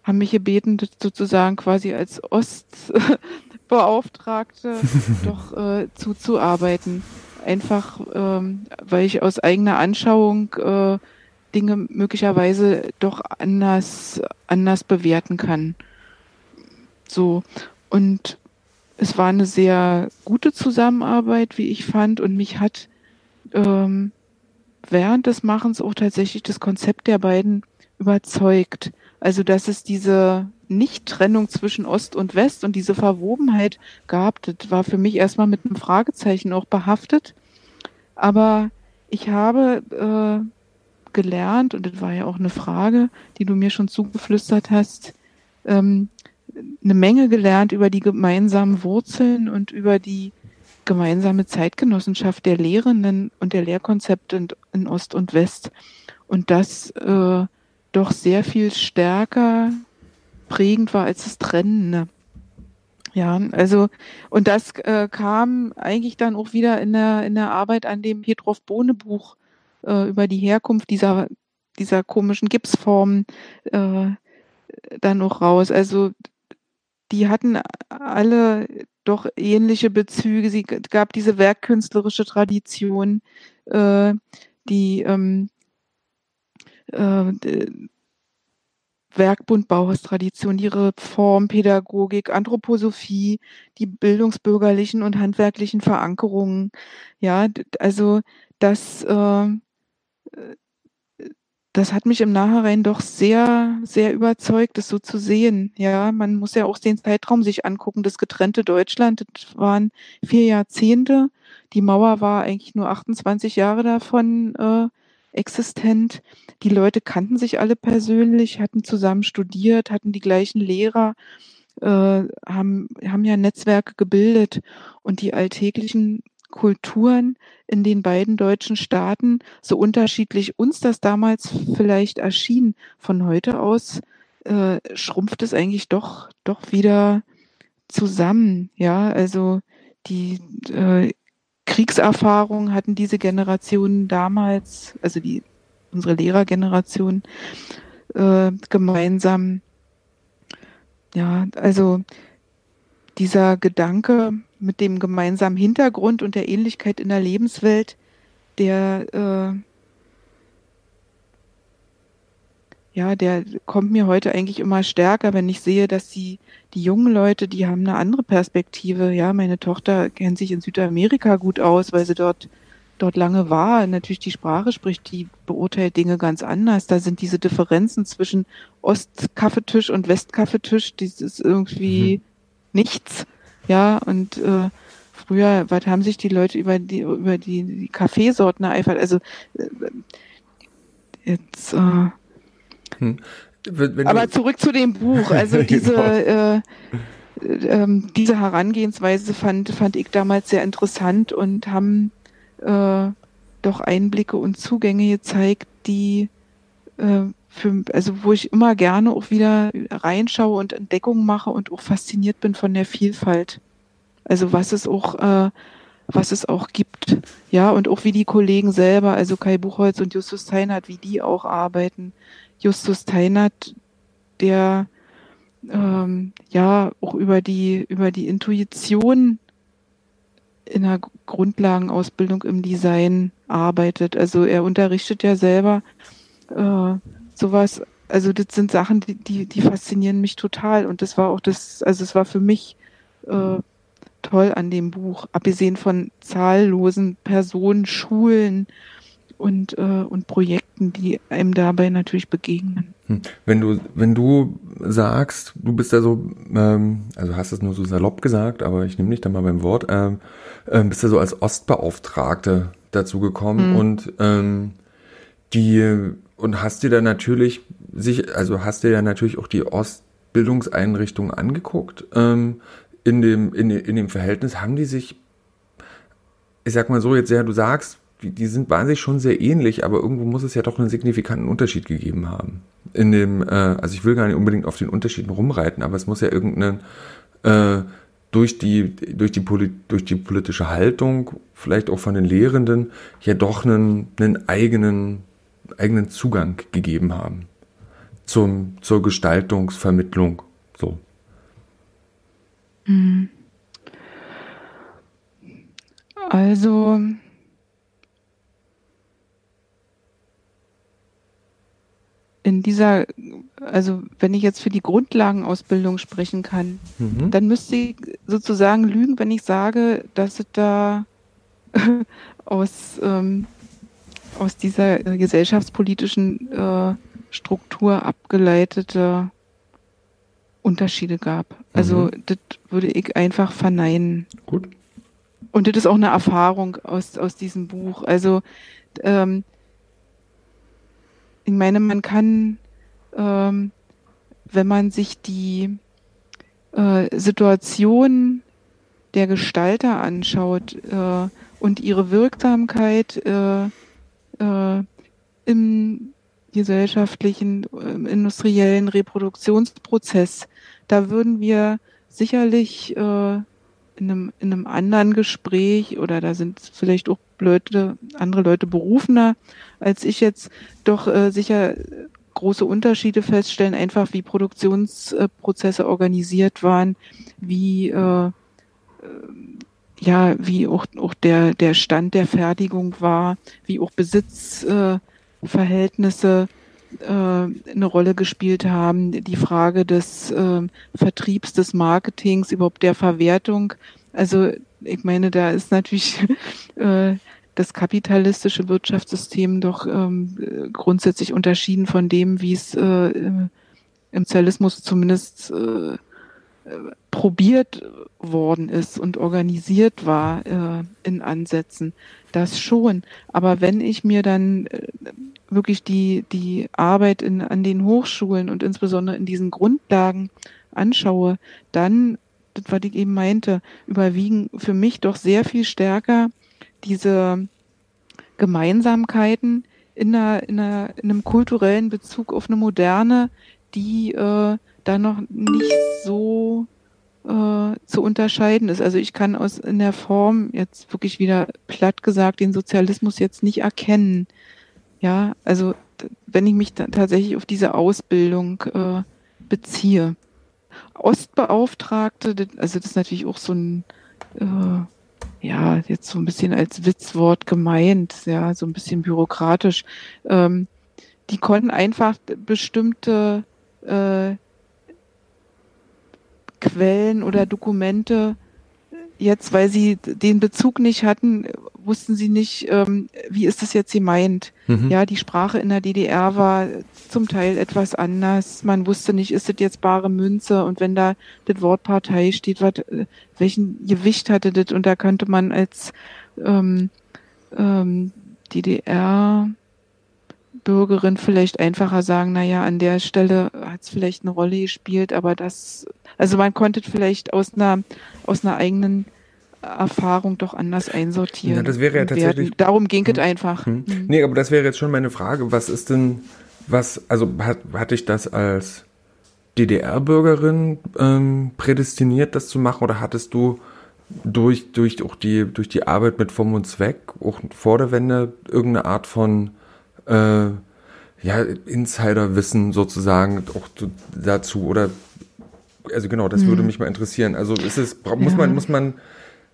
S3: haben mich gebeten, sozusagen quasi als Ostbeauftragte doch äh, zuzuarbeiten. Einfach, ähm, weil ich aus eigener Anschauung äh, Dinge möglicherweise doch anders, anders bewerten kann. So. Und es war eine sehr gute Zusammenarbeit, wie ich fand, und mich hat ähm, während des Machens auch tatsächlich das Konzept der beiden überzeugt. Also, dass es diese Nicht-Trennung zwischen Ost und West und diese Verwobenheit gab, das war für mich erstmal mit einem Fragezeichen auch behaftet. Aber ich habe äh, gelernt, und das war ja auch eine Frage, die du mir schon zugeflüstert hast, ähm, eine Menge gelernt über die gemeinsamen Wurzeln und über die gemeinsame Zeitgenossenschaft der Lehrenden und der Lehrkonzepte in, in Ost und West. Und das äh, doch sehr viel stärker prägend war als das Trennende. Ja, also und das äh, kam eigentlich dann auch wieder in der in der Arbeit an dem Petrov Bohne Buch äh, über die Herkunft dieser dieser komischen Gipsformen äh, dann noch raus. Also die hatten alle doch ähnliche Bezüge. Sie gab diese werkkünstlerische Tradition, äh, die ähm, äh, Werkbund Bauhaustradition, die Reformpädagogik, Anthroposophie, die bildungsbürgerlichen und handwerklichen Verankerungen. Ja, also das äh, das hat mich im Nachhinein doch sehr, sehr überzeugt, das so zu sehen. Ja, man muss ja auch den Zeitraum sich angucken. Das getrennte Deutschland, das waren vier Jahrzehnte. Die Mauer war eigentlich nur 28 Jahre davon äh, existent. Die Leute kannten sich alle persönlich, hatten zusammen studiert, hatten die gleichen Lehrer, äh, haben, haben ja Netzwerke gebildet und die alltäglichen Kulturen in den beiden deutschen Staaten, so unterschiedlich uns das damals vielleicht erschien, von heute aus äh, schrumpft es eigentlich doch, doch wieder zusammen. Ja, also die äh, Kriegserfahrung hatten diese Generationen damals, also die unsere Lehrergeneration äh, gemeinsam. Ja, also dieser Gedanke, mit dem gemeinsamen Hintergrund und der Ähnlichkeit in der Lebenswelt, der äh, ja, der kommt mir heute eigentlich immer stärker, wenn ich sehe, dass die, die jungen Leute, die haben eine andere Perspektive. Ja, meine Tochter kennt sich in Südamerika gut aus, weil sie dort, dort lange war. Natürlich die Sprache spricht, die beurteilt Dinge ganz anders. Da sind diese Differenzen zwischen Ostkaffeetisch und Westkaffeetisch, das ist irgendwie mhm. nichts. Ja, und äh, früher, was haben sich die Leute über die über die, die Kaffeesorten ereifert? Also äh, jetzt äh, hm. Aber zurück zu dem Buch. Also diese genau. äh, äh, diese Herangehensweise fand fand ich damals sehr interessant und haben äh, doch Einblicke und Zugänge gezeigt, die äh, für, also wo ich immer gerne auch wieder reinschaue und Entdeckungen mache und auch fasziniert bin von der Vielfalt. Also was es auch, äh, was es auch gibt. Ja, und auch wie die Kollegen selber, also Kai Buchholz und Justus Teinert, wie die auch arbeiten. Justus Teinert, der ähm, ja auch über die, über die Intuition in der Grundlagenausbildung im Design arbeitet. Also er unterrichtet ja selber äh, sowas, also das sind Sachen, die, die, die faszinieren mich total. Und das war auch das, also es war für mich äh, toll an dem Buch, abgesehen von zahllosen Personen, Schulen und, äh, und Projekten, die einem dabei natürlich begegnen.
S2: Hm. Wenn du, wenn du sagst, du bist ja so, ähm, also hast es nur so salopp gesagt, aber ich nehme dich da mal beim Wort, ähm, äh, bist ja so als Ostbeauftragte dazu gekommen mhm. und ähm, die und hast dir dann natürlich sich, also hast dir ja natürlich auch die Ostbildungseinrichtungen angeguckt. Ähm, in dem, in, in dem Verhältnis haben die sich, ich sag mal so, jetzt ja, du sagst, die, die sind wahnsinnig schon sehr ähnlich, aber irgendwo muss es ja doch einen signifikanten Unterschied gegeben haben. In dem, äh, also ich will gar nicht unbedingt auf den Unterschieden rumreiten, aber es muss ja irgendeinen äh, durch die, durch die, Poli durch die politische Haltung, vielleicht auch von den Lehrenden, ja doch einen, einen eigenen, eigenen Zugang gegeben haben zum, zur Gestaltungsvermittlung. So.
S3: Mhm. Also, in dieser, also wenn ich jetzt für die Grundlagenausbildung sprechen kann, mhm. dann müsste ich sozusagen lügen, wenn ich sage, dass es da aus, ähm, aus dieser gesellschaftspolitischen äh, Struktur abgeleitete Unterschiede gab. Also mhm. das würde ich einfach verneinen.
S2: Gut.
S3: Und das ist auch eine Erfahrung aus, aus diesem Buch. Also ähm, ich meine, man kann, ähm, wenn man sich die äh, Situation der Gestalter anschaut äh, und ihre Wirksamkeit äh, äh im gesellschaftlichen, im industriellen Reproduktionsprozess, da würden wir sicherlich äh, in, einem, in einem anderen Gespräch oder da sind vielleicht auch Leute, andere Leute berufener als ich jetzt, doch äh, sicher große Unterschiede feststellen, einfach wie Produktionsprozesse organisiert waren, wie äh, ja, wie auch, auch der, der Stand der Fertigung war, wie auch Besitzverhältnisse äh, eine Rolle gespielt haben, die Frage des äh, Vertriebs, des Marketings, überhaupt der Verwertung. Also ich meine, da ist natürlich äh, das kapitalistische Wirtschaftssystem doch ähm, grundsätzlich unterschieden von dem, wie es äh, im Sozialismus zumindest äh, probiert worden ist und organisiert war äh, in Ansätzen. Das schon. Aber wenn ich mir dann äh, wirklich die, die Arbeit in, an den Hochschulen und insbesondere in diesen Grundlagen anschaue, dann, das, was ich eben meinte, überwiegen für mich doch sehr viel stärker diese Gemeinsamkeiten in, einer, in, einer, in einem kulturellen Bezug auf eine Moderne, die äh, da noch nicht so äh, zu unterscheiden ist. Also ich kann aus in der Form jetzt wirklich wieder platt gesagt den Sozialismus jetzt nicht erkennen. Ja, also wenn ich mich tatsächlich auf diese Ausbildung äh, beziehe. Ostbeauftragte, also das ist natürlich auch so ein äh, ja, jetzt so ein bisschen als Witzwort gemeint, ja, so ein bisschen bürokratisch. Ähm, die konnten einfach bestimmte äh, Quellen oder Dokumente jetzt, weil sie den Bezug nicht hatten, wussten sie nicht, ähm, wie ist das jetzt gemeint. Mhm. Ja, die Sprache in der DDR war zum Teil etwas anders. Man wusste nicht, ist das jetzt bare Münze und wenn da das Wort Partei steht, wat, äh, welchen Gewicht hatte das und da könnte man als ähm, ähm, DDR Bürgerin vielleicht einfacher sagen, naja, an der Stelle hat es vielleicht eine Rolle gespielt, aber das, also man konnte vielleicht aus einer, aus einer eigenen Erfahrung doch anders einsortieren.
S2: Ja, das wäre ja tatsächlich.
S3: Darum ging hm. es einfach.
S2: Hm. hm. Nee, aber das wäre jetzt schon meine Frage. Was ist denn, was, also hat, hatte ich das als DDR-Bürgerin ähm, prädestiniert, das zu machen, oder hattest du durch, durch, auch die, durch die Arbeit mit Form und Zweck, auch vor der Wende, irgendeine Art von äh, ja, Insiderwissen sozusagen auch dazu oder also genau, das hm. würde mich mal interessieren. Also ist es, muss ja. man, muss man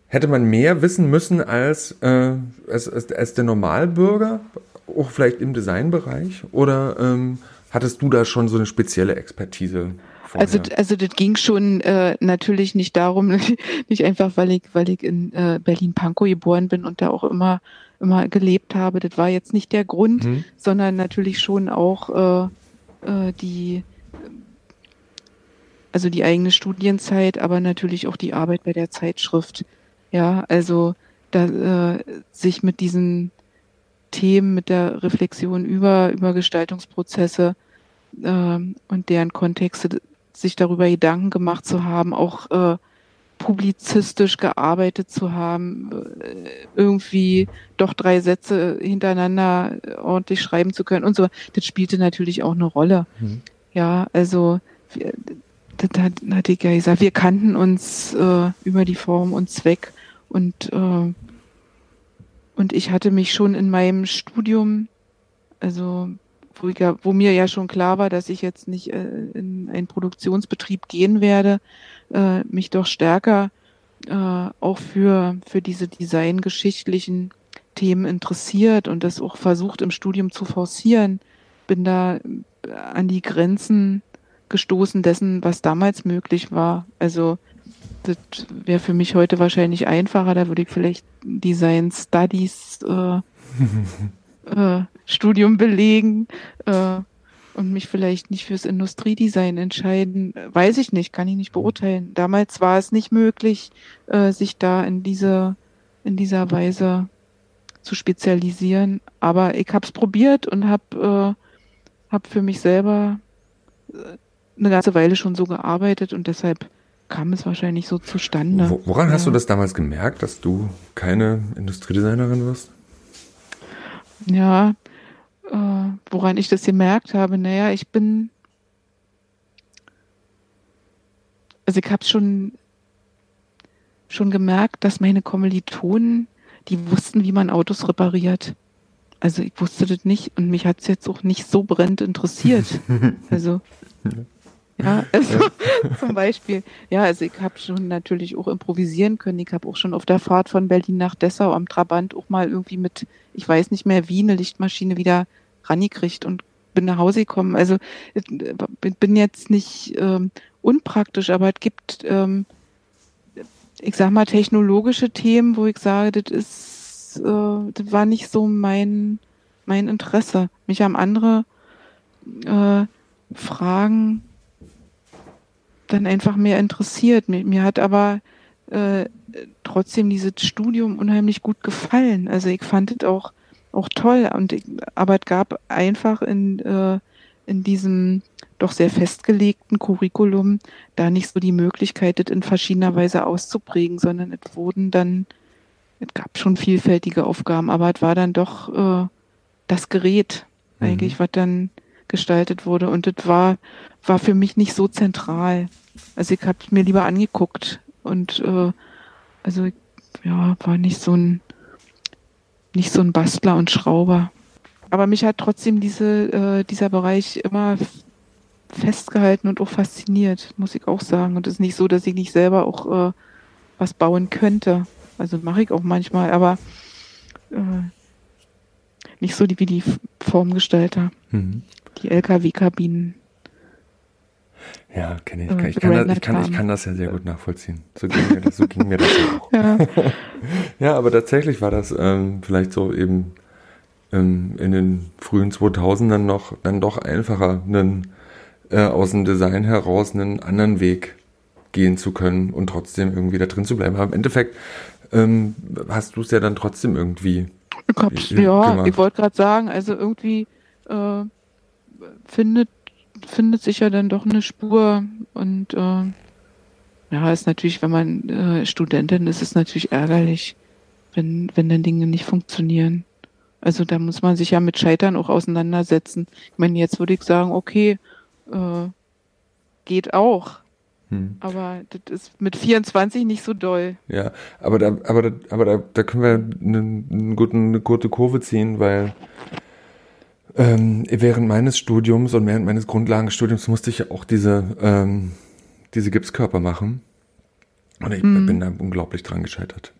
S2: Hätte man mehr wissen müssen als, äh, als, als, als der Normalbürger, auch vielleicht im Designbereich? Oder ähm, hattest du da schon so eine spezielle Expertise?
S3: Also, also das ging schon äh, natürlich nicht darum, nicht einfach, weil ich, weil ich in äh, Berlin-Pankow geboren bin und da auch immer, immer gelebt habe. Das war jetzt nicht der Grund, mhm. sondern natürlich schon auch äh, äh, die, also die eigene Studienzeit, aber natürlich auch die Arbeit bei der Zeitschrift. Ja, also da, äh, sich mit diesen Themen, mit der Reflexion über, über Gestaltungsprozesse äh, und deren Kontexte sich darüber Gedanken gemacht zu haben, auch äh, publizistisch gearbeitet zu haben, äh, irgendwie doch drei Sätze hintereinander ordentlich schreiben zu können und so. Das spielte natürlich auch eine Rolle. Mhm. Ja, also das hat, hatte ich ja gesagt, wir kannten uns äh, über die Form und Zweck und äh, und ich hatte mich schon in meinem Studium, also wo, ja, wo mir ja schon klar war, dass ich jetzt nicht äh, in einen Produktionsbetrieb gehen werde, äh, mich doch stärker äh, auch für, für diese designgeschichtlichen Themen interessiert und das auch versucht im Studium zu forcieren. Bin da an die Grenzen gestoßen dessen, was damals möglich war. Also das wäre für mich heute wahrscheinlich einfacher. Da würde ich vielleicht Design Studies äh, äh, Studium belegen äh, und mich vielleicht nicht fürs Industriedesign entscheiden. Weiß ich nicht, kann ich nicht beurteilen. Damals war es nicht möglich, äh, sich da in diese in dieser Weise zu spezialisieren. Aber ich habe es probiert und habe äh, hab für mich selber äh, eine ganze Weile schon so gearbeitet und deshalb kam es wahrscheinlich so zustande.
S2: Woran ja. hast du das damals gemerkt, dass du keine Industriedesignerin wirst?
S3: Ja, äh, woran ich das gemerkt habe, naja, ich bin, also ich habe schon schon gemerkt, dass meine Kommilitonen, die wussten, wie man Autos repariert. Also ich wusste das nicht und mich hat es jetzt auch nicht so brennend interessiert. Also ja, also ja. zum Beispiel. Ja, also ich habe schon natürlich auch improvisieren können. Ich habe auch schon auf der Fahrt von Berlin nach Dessau am Trabant auch mal irgendwie mit, ich weiß nicht mehr wie, eine Lichtmaschine wieder rangekriegt und bin nach Hause gekommen. Also ich bin jetzt nicht ähm, unpraktisch, aber es gibt, ähm, ich sag mal, technologische Themen, wo ich sage, das ist, äh, das war nicht so mein, mein Interesse. Mich haben andere äh, Fragen dann einfach mehr interessiert. Mir, mir hat aber äh, trotzdem dieses Studium unheimlich gut gefallen. Also ich fand es auch, auch toll. Und ich, aber es gab einfach in, äh, in diesem doch sehr festgelegten Curriculum da nicht so die Möglichkeit, das in verschiedener Weise auszuprägen, sondern es wurden dann, es gab schon vielfältige Aufgaben, aber es war dann doch äh, das Gerät eigentlich, mhm. was dann gestaltet wurde. Und das war, war für mich nicht so zentral. Also ich habe es mir lieber angeguckt und äh, also ja, war nicht so ein nicht so ein Bastler und Schrauber. Aber mich hat trotzdem diese, äh, dieser Bereich immer festgehalten und auch fasziniert, muss ich auch sagen. Und es ist nicht so, dass ich nicht selber auch äh, was bauen könnte. Also mache ich auch manchmal, aber äh, nicht so wie die Formgestalter. Mhm die LKW-Kabinen.
S2: Ja, kenne ich. Kann, ich, kann das, ich, kann, ich kann das ja sehr gut nachvollziehen. So ging mir das, so ging mir das ja auch. Ja. ja, aber tatsächlich war das ähm, vielleicht so eben ähm, in den frühen 2000ern noch dann doch einfacher, einen, äh, aus dem Design heraus einen anderen Weg gehen zu können und trotzdem irgendwie da drin zu bleiben. Aber im Endeffekt ähm, hast du es ja dann trotzdem irgendwie.
S3: Ich hab's, ja, gemacht. ich wollte gerade sagen, also irgendwie äh, findet, findet sich ja dann doch eine Spur und äh, ja, ist natürlich, wenn man äh, Studentin ist, ist es natürlich ärgerlich, wenn, wenn dann Dinge nicht funktionieren. Also da muss man sich ja mit Scheitern auch auseinandersetzen. Ich meine, jetzt würde ich sagen, okay, äh, geht auch. Hm. Aber das ist mit 24 nicht so doll.
S2: Ja, aber da, aber da, aber da, da können wir eine, eine, gute, eine gute Kurve ziehen, weil ähm, während meines Studiums und während meines Grundlagenstudiums musste ich ja auch diese, ähm, diese Gipskörper machen. Und ich hm. bin da unglaublich dran gescheitert.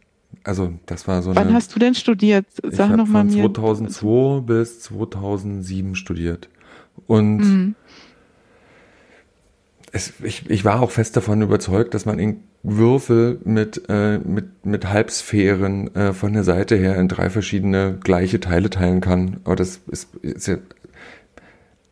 S2: Also das war so
S3: Wann
S2: eine,
S3: hast du denn studiert?
S2: Sag ich noch mal von mir. 2002 bis 2007 studiert. Und hm. es, ich, ich war auch fest davon überzeugt, dass man in Würfel mit, äh, mit, mit Halbsphären äh, von der Seite her in drei verschiedene gleiche Teile teilen kann. Aber das ist, ist ja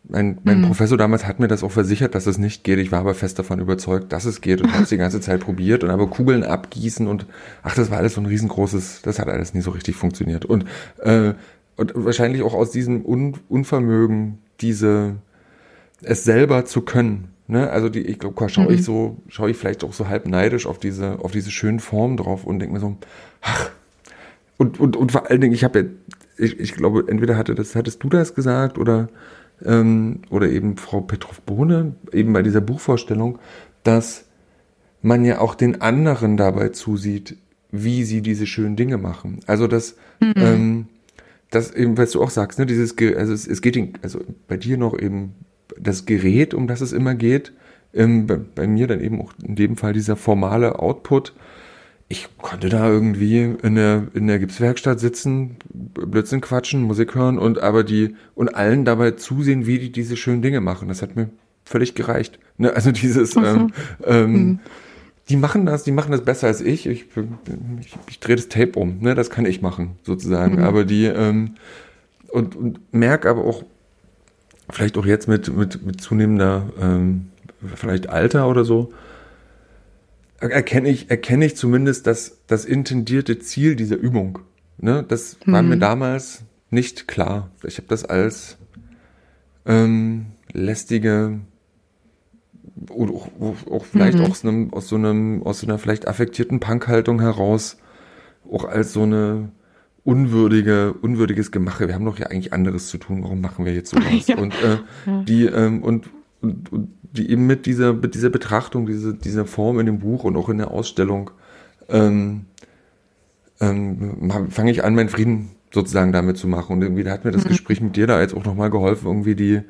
S2: mein, mein mhm. Professor damals hat mir das auch versichert, dass es nicht geht. Ich war aber fest davon überzeugt, dass es geht und habe es die ganze Zeit probiert und habe Kugeln abgießen und ach, das war alles so ein riesengroßes, das hat alles nie so richtig funktioniert. Und, äh, und wahrscheinlich auch aus diesem Un Unvermögen, diese es selber zu können. Ne? Also die, ich glaube, schaue mhm. ich so, schaue ich vielleicht auch so halb neidisch auf diese, auf diese schönen Formen drauf und denke mir so, ach, und, und, und vor allen Dingen, ich habe ja, ich, ich glaube, entweder hatte das, hattest du das gesagt oder ähm, oder eben Frau Petrov-Bohne, eben bei dieser Buchvorstellung, dass man ja auch den anderen dabei zusieht, wie sie diese schönen Dinge machen. Also dass, mhm. ähm, das eben, was du auch sagst, ne, dieses, also es, es geht, also bei dir noch eben das Gerät, um das es immer geht, ähm, bei, bei, mir dann eben auch in dem Fall dieser formale Output. Ich konnte da irgendwie in der, in der Gipswerkstatt sitzen, Blödsinn quatschen, Musik hören und aber die und allen dabei zusehen, wie die diese schönen Dinge machen. Das hat mir völlig gereicht. Ne? Also dieses, ähm, ähm, mhm. die machen das, die machen das besser als ich. Ich, ich, ich drehe das Tape um, ne? Das kann ich machen, sozusagen. Mhm. Aber die, ähm, und, und merke aber auch, vielleicht auch jetzt mit, mit, mit zunehmender, ähm, vielleicht Alter oder so, erkenne ich, erkenne ich zumindest das, das intendierte Ziel dieser Übung. Ne, das mhm. war mir mhm. damals nicht klar. Ich habe das als ähm, lästige oder auch, auch vielleicht mhm. aus, einem, aus so einem, aus so einer vielleicht affektierten Punkhaltung heraus auch als so eine unwürdige, unwürdiges Gemache. Wir haben doch ja eigentlich anderes zu tun. Warum machen wir jetzt sowas? ja. Und äh, ja. die ähm, und, und, und die eben mit dieser mit dieser Betrachtung, diese dieser Form in dem Buch und auch in der Ausstellung ähm, ähm, fange ich an, meinen Frieden sozusagen damit zu machen. Und irgendwie hat mir das mhm. Gespräch mit dir da jetzt auch nochmal geholfen, irgendwie die,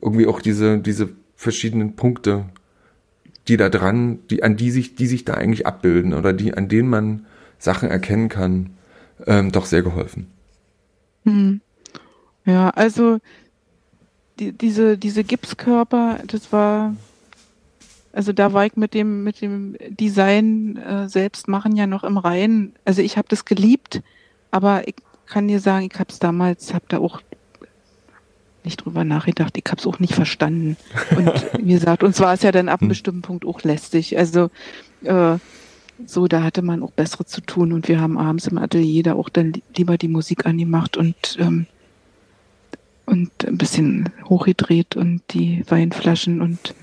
S2: irgendwie auch diese, diese verschiedenen Punkte, die da dran, die, an die sich, die sich da eigentlich abbilden oder die, an denen man Sachen erkennen kann, ähm, doch sehr geholfen.
S3: Mhm. Ja, also die, diese, diese Gipskörper, das war also da war ich mit dem, mit dem Design äh, selbst machen ja noch im Reinen. Also ich habe das geliebt, aber ich kann dir sagen, ich habe es damals, habe da auch nicht drüber nachgedacht, ich habe es auch nicht verstanden. Und wie gesagt, uns war es ja dann ab einem hm. bestimmten Punkt auch lästig. Also äh, so, da hatte man auch bessere zu tun und wir haben abends im Atelier da auch dann lieber die Musik angemacht und ähm, und ein bisschen hochgedreht und die Weinflaschen und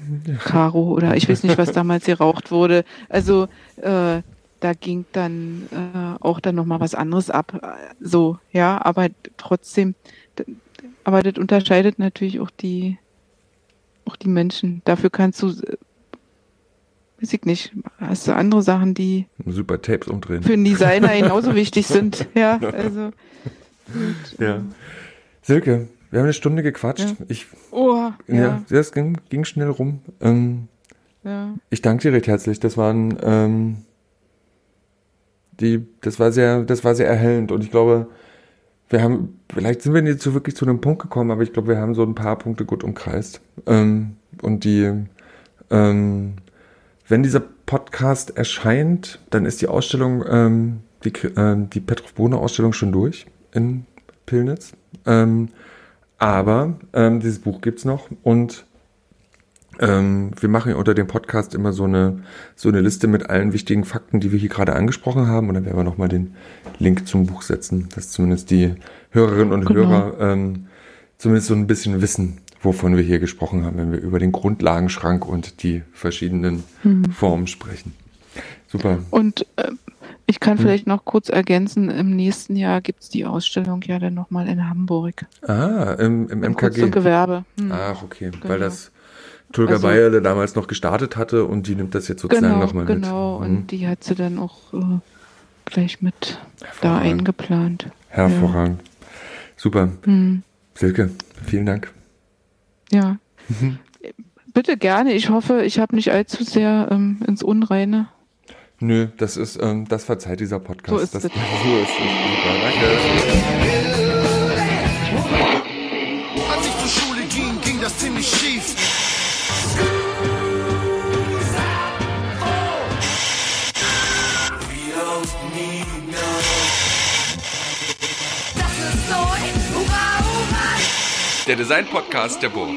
S3: Karo oder ich weiß nicht, was damals geraucht wurde. Also äh, da ging dann äh, auch dann nochmal was anderes ab. So, ja, aber trotzdem, aber das unterscheidet natürlich auch die, auch die Menschen. Dafür kannst du, weiß ich nicht, hast du andere Sachen, die
S2: super Tapes umdrehen.
S3: Für einen Designer genauso wichtig sind. Ja, also.
S2: Und, ja. Silke, wir haben eine Stunde gequatscht. Ja. Ich,
S3: oh, ja. ja.
S2: Das ging, ging schnell rum. Ähm, ja. Ich danke dir recht herzlich. Das waren ähm, die, das war sehr, das war sehr erhellend und ich glaube, wir haben, vielleicht sind wir nicht so wirklich zu einem Punkt gekommen, aber ich glaube, wir haben so ein paar Punkte gut umkreist. Ähm, und die, ähm, wenn dieser Podcast erscheint, dann ist die Ausstellung, ähm, die, äh, die Petrov Bohne Ausstellung schon durch in Pillnitz. Ähm, aber ähm, dieses Buch gibt's noch und ähm, wir machen ja unter dem Podcast immer so eine, so eine Liste mit allen wichtigen Fakten, die wir hier gerade angesprochen haben. Und dann werden wir nochmal den Link zum Buch setzen, dass zumindest die Hörerinnen und genau. Hörer ähm, zumindest so ein bisschen wissen, wovon wir hier gesprochen haben, wenn wir über den Grundlagenschrank und die verschiedenen hm. Formen sprechen. Super.
S3: Und äh, ich kann hm. vielleicht noch kurz ergänzen, im nächsten Jahr gibt es die Ausstellung ja dann nochmal in Hamburg.
S2: Ah, im, im, MKG.
S3: Zum Gewerbe.
S2: Hm. Ach, okay. Genau. Weil das Tulga also, Bayerle damals noch gestartet hatte und die nimmt das jetzt sozusagen
S3: genau,
S2: nochmal mit.
S3: Genau, und hm. die hat sie dann auch äh, gleich mit da eingeplant.
S2: Hervorragend. Ja. Super. Hm. Silke, vielen Dank.
S3: Ja. Bitte gerne. Ich hoffe, ich habe nicht allzu sehr ähm, ins Unreine
S2: Nö, das ist, ähm, das verzeiht dieser Podcast.
S3: So ist
S2: das,
S3: es. So
S2: ist es. Super, danke. Der Design-Podcast der Burg.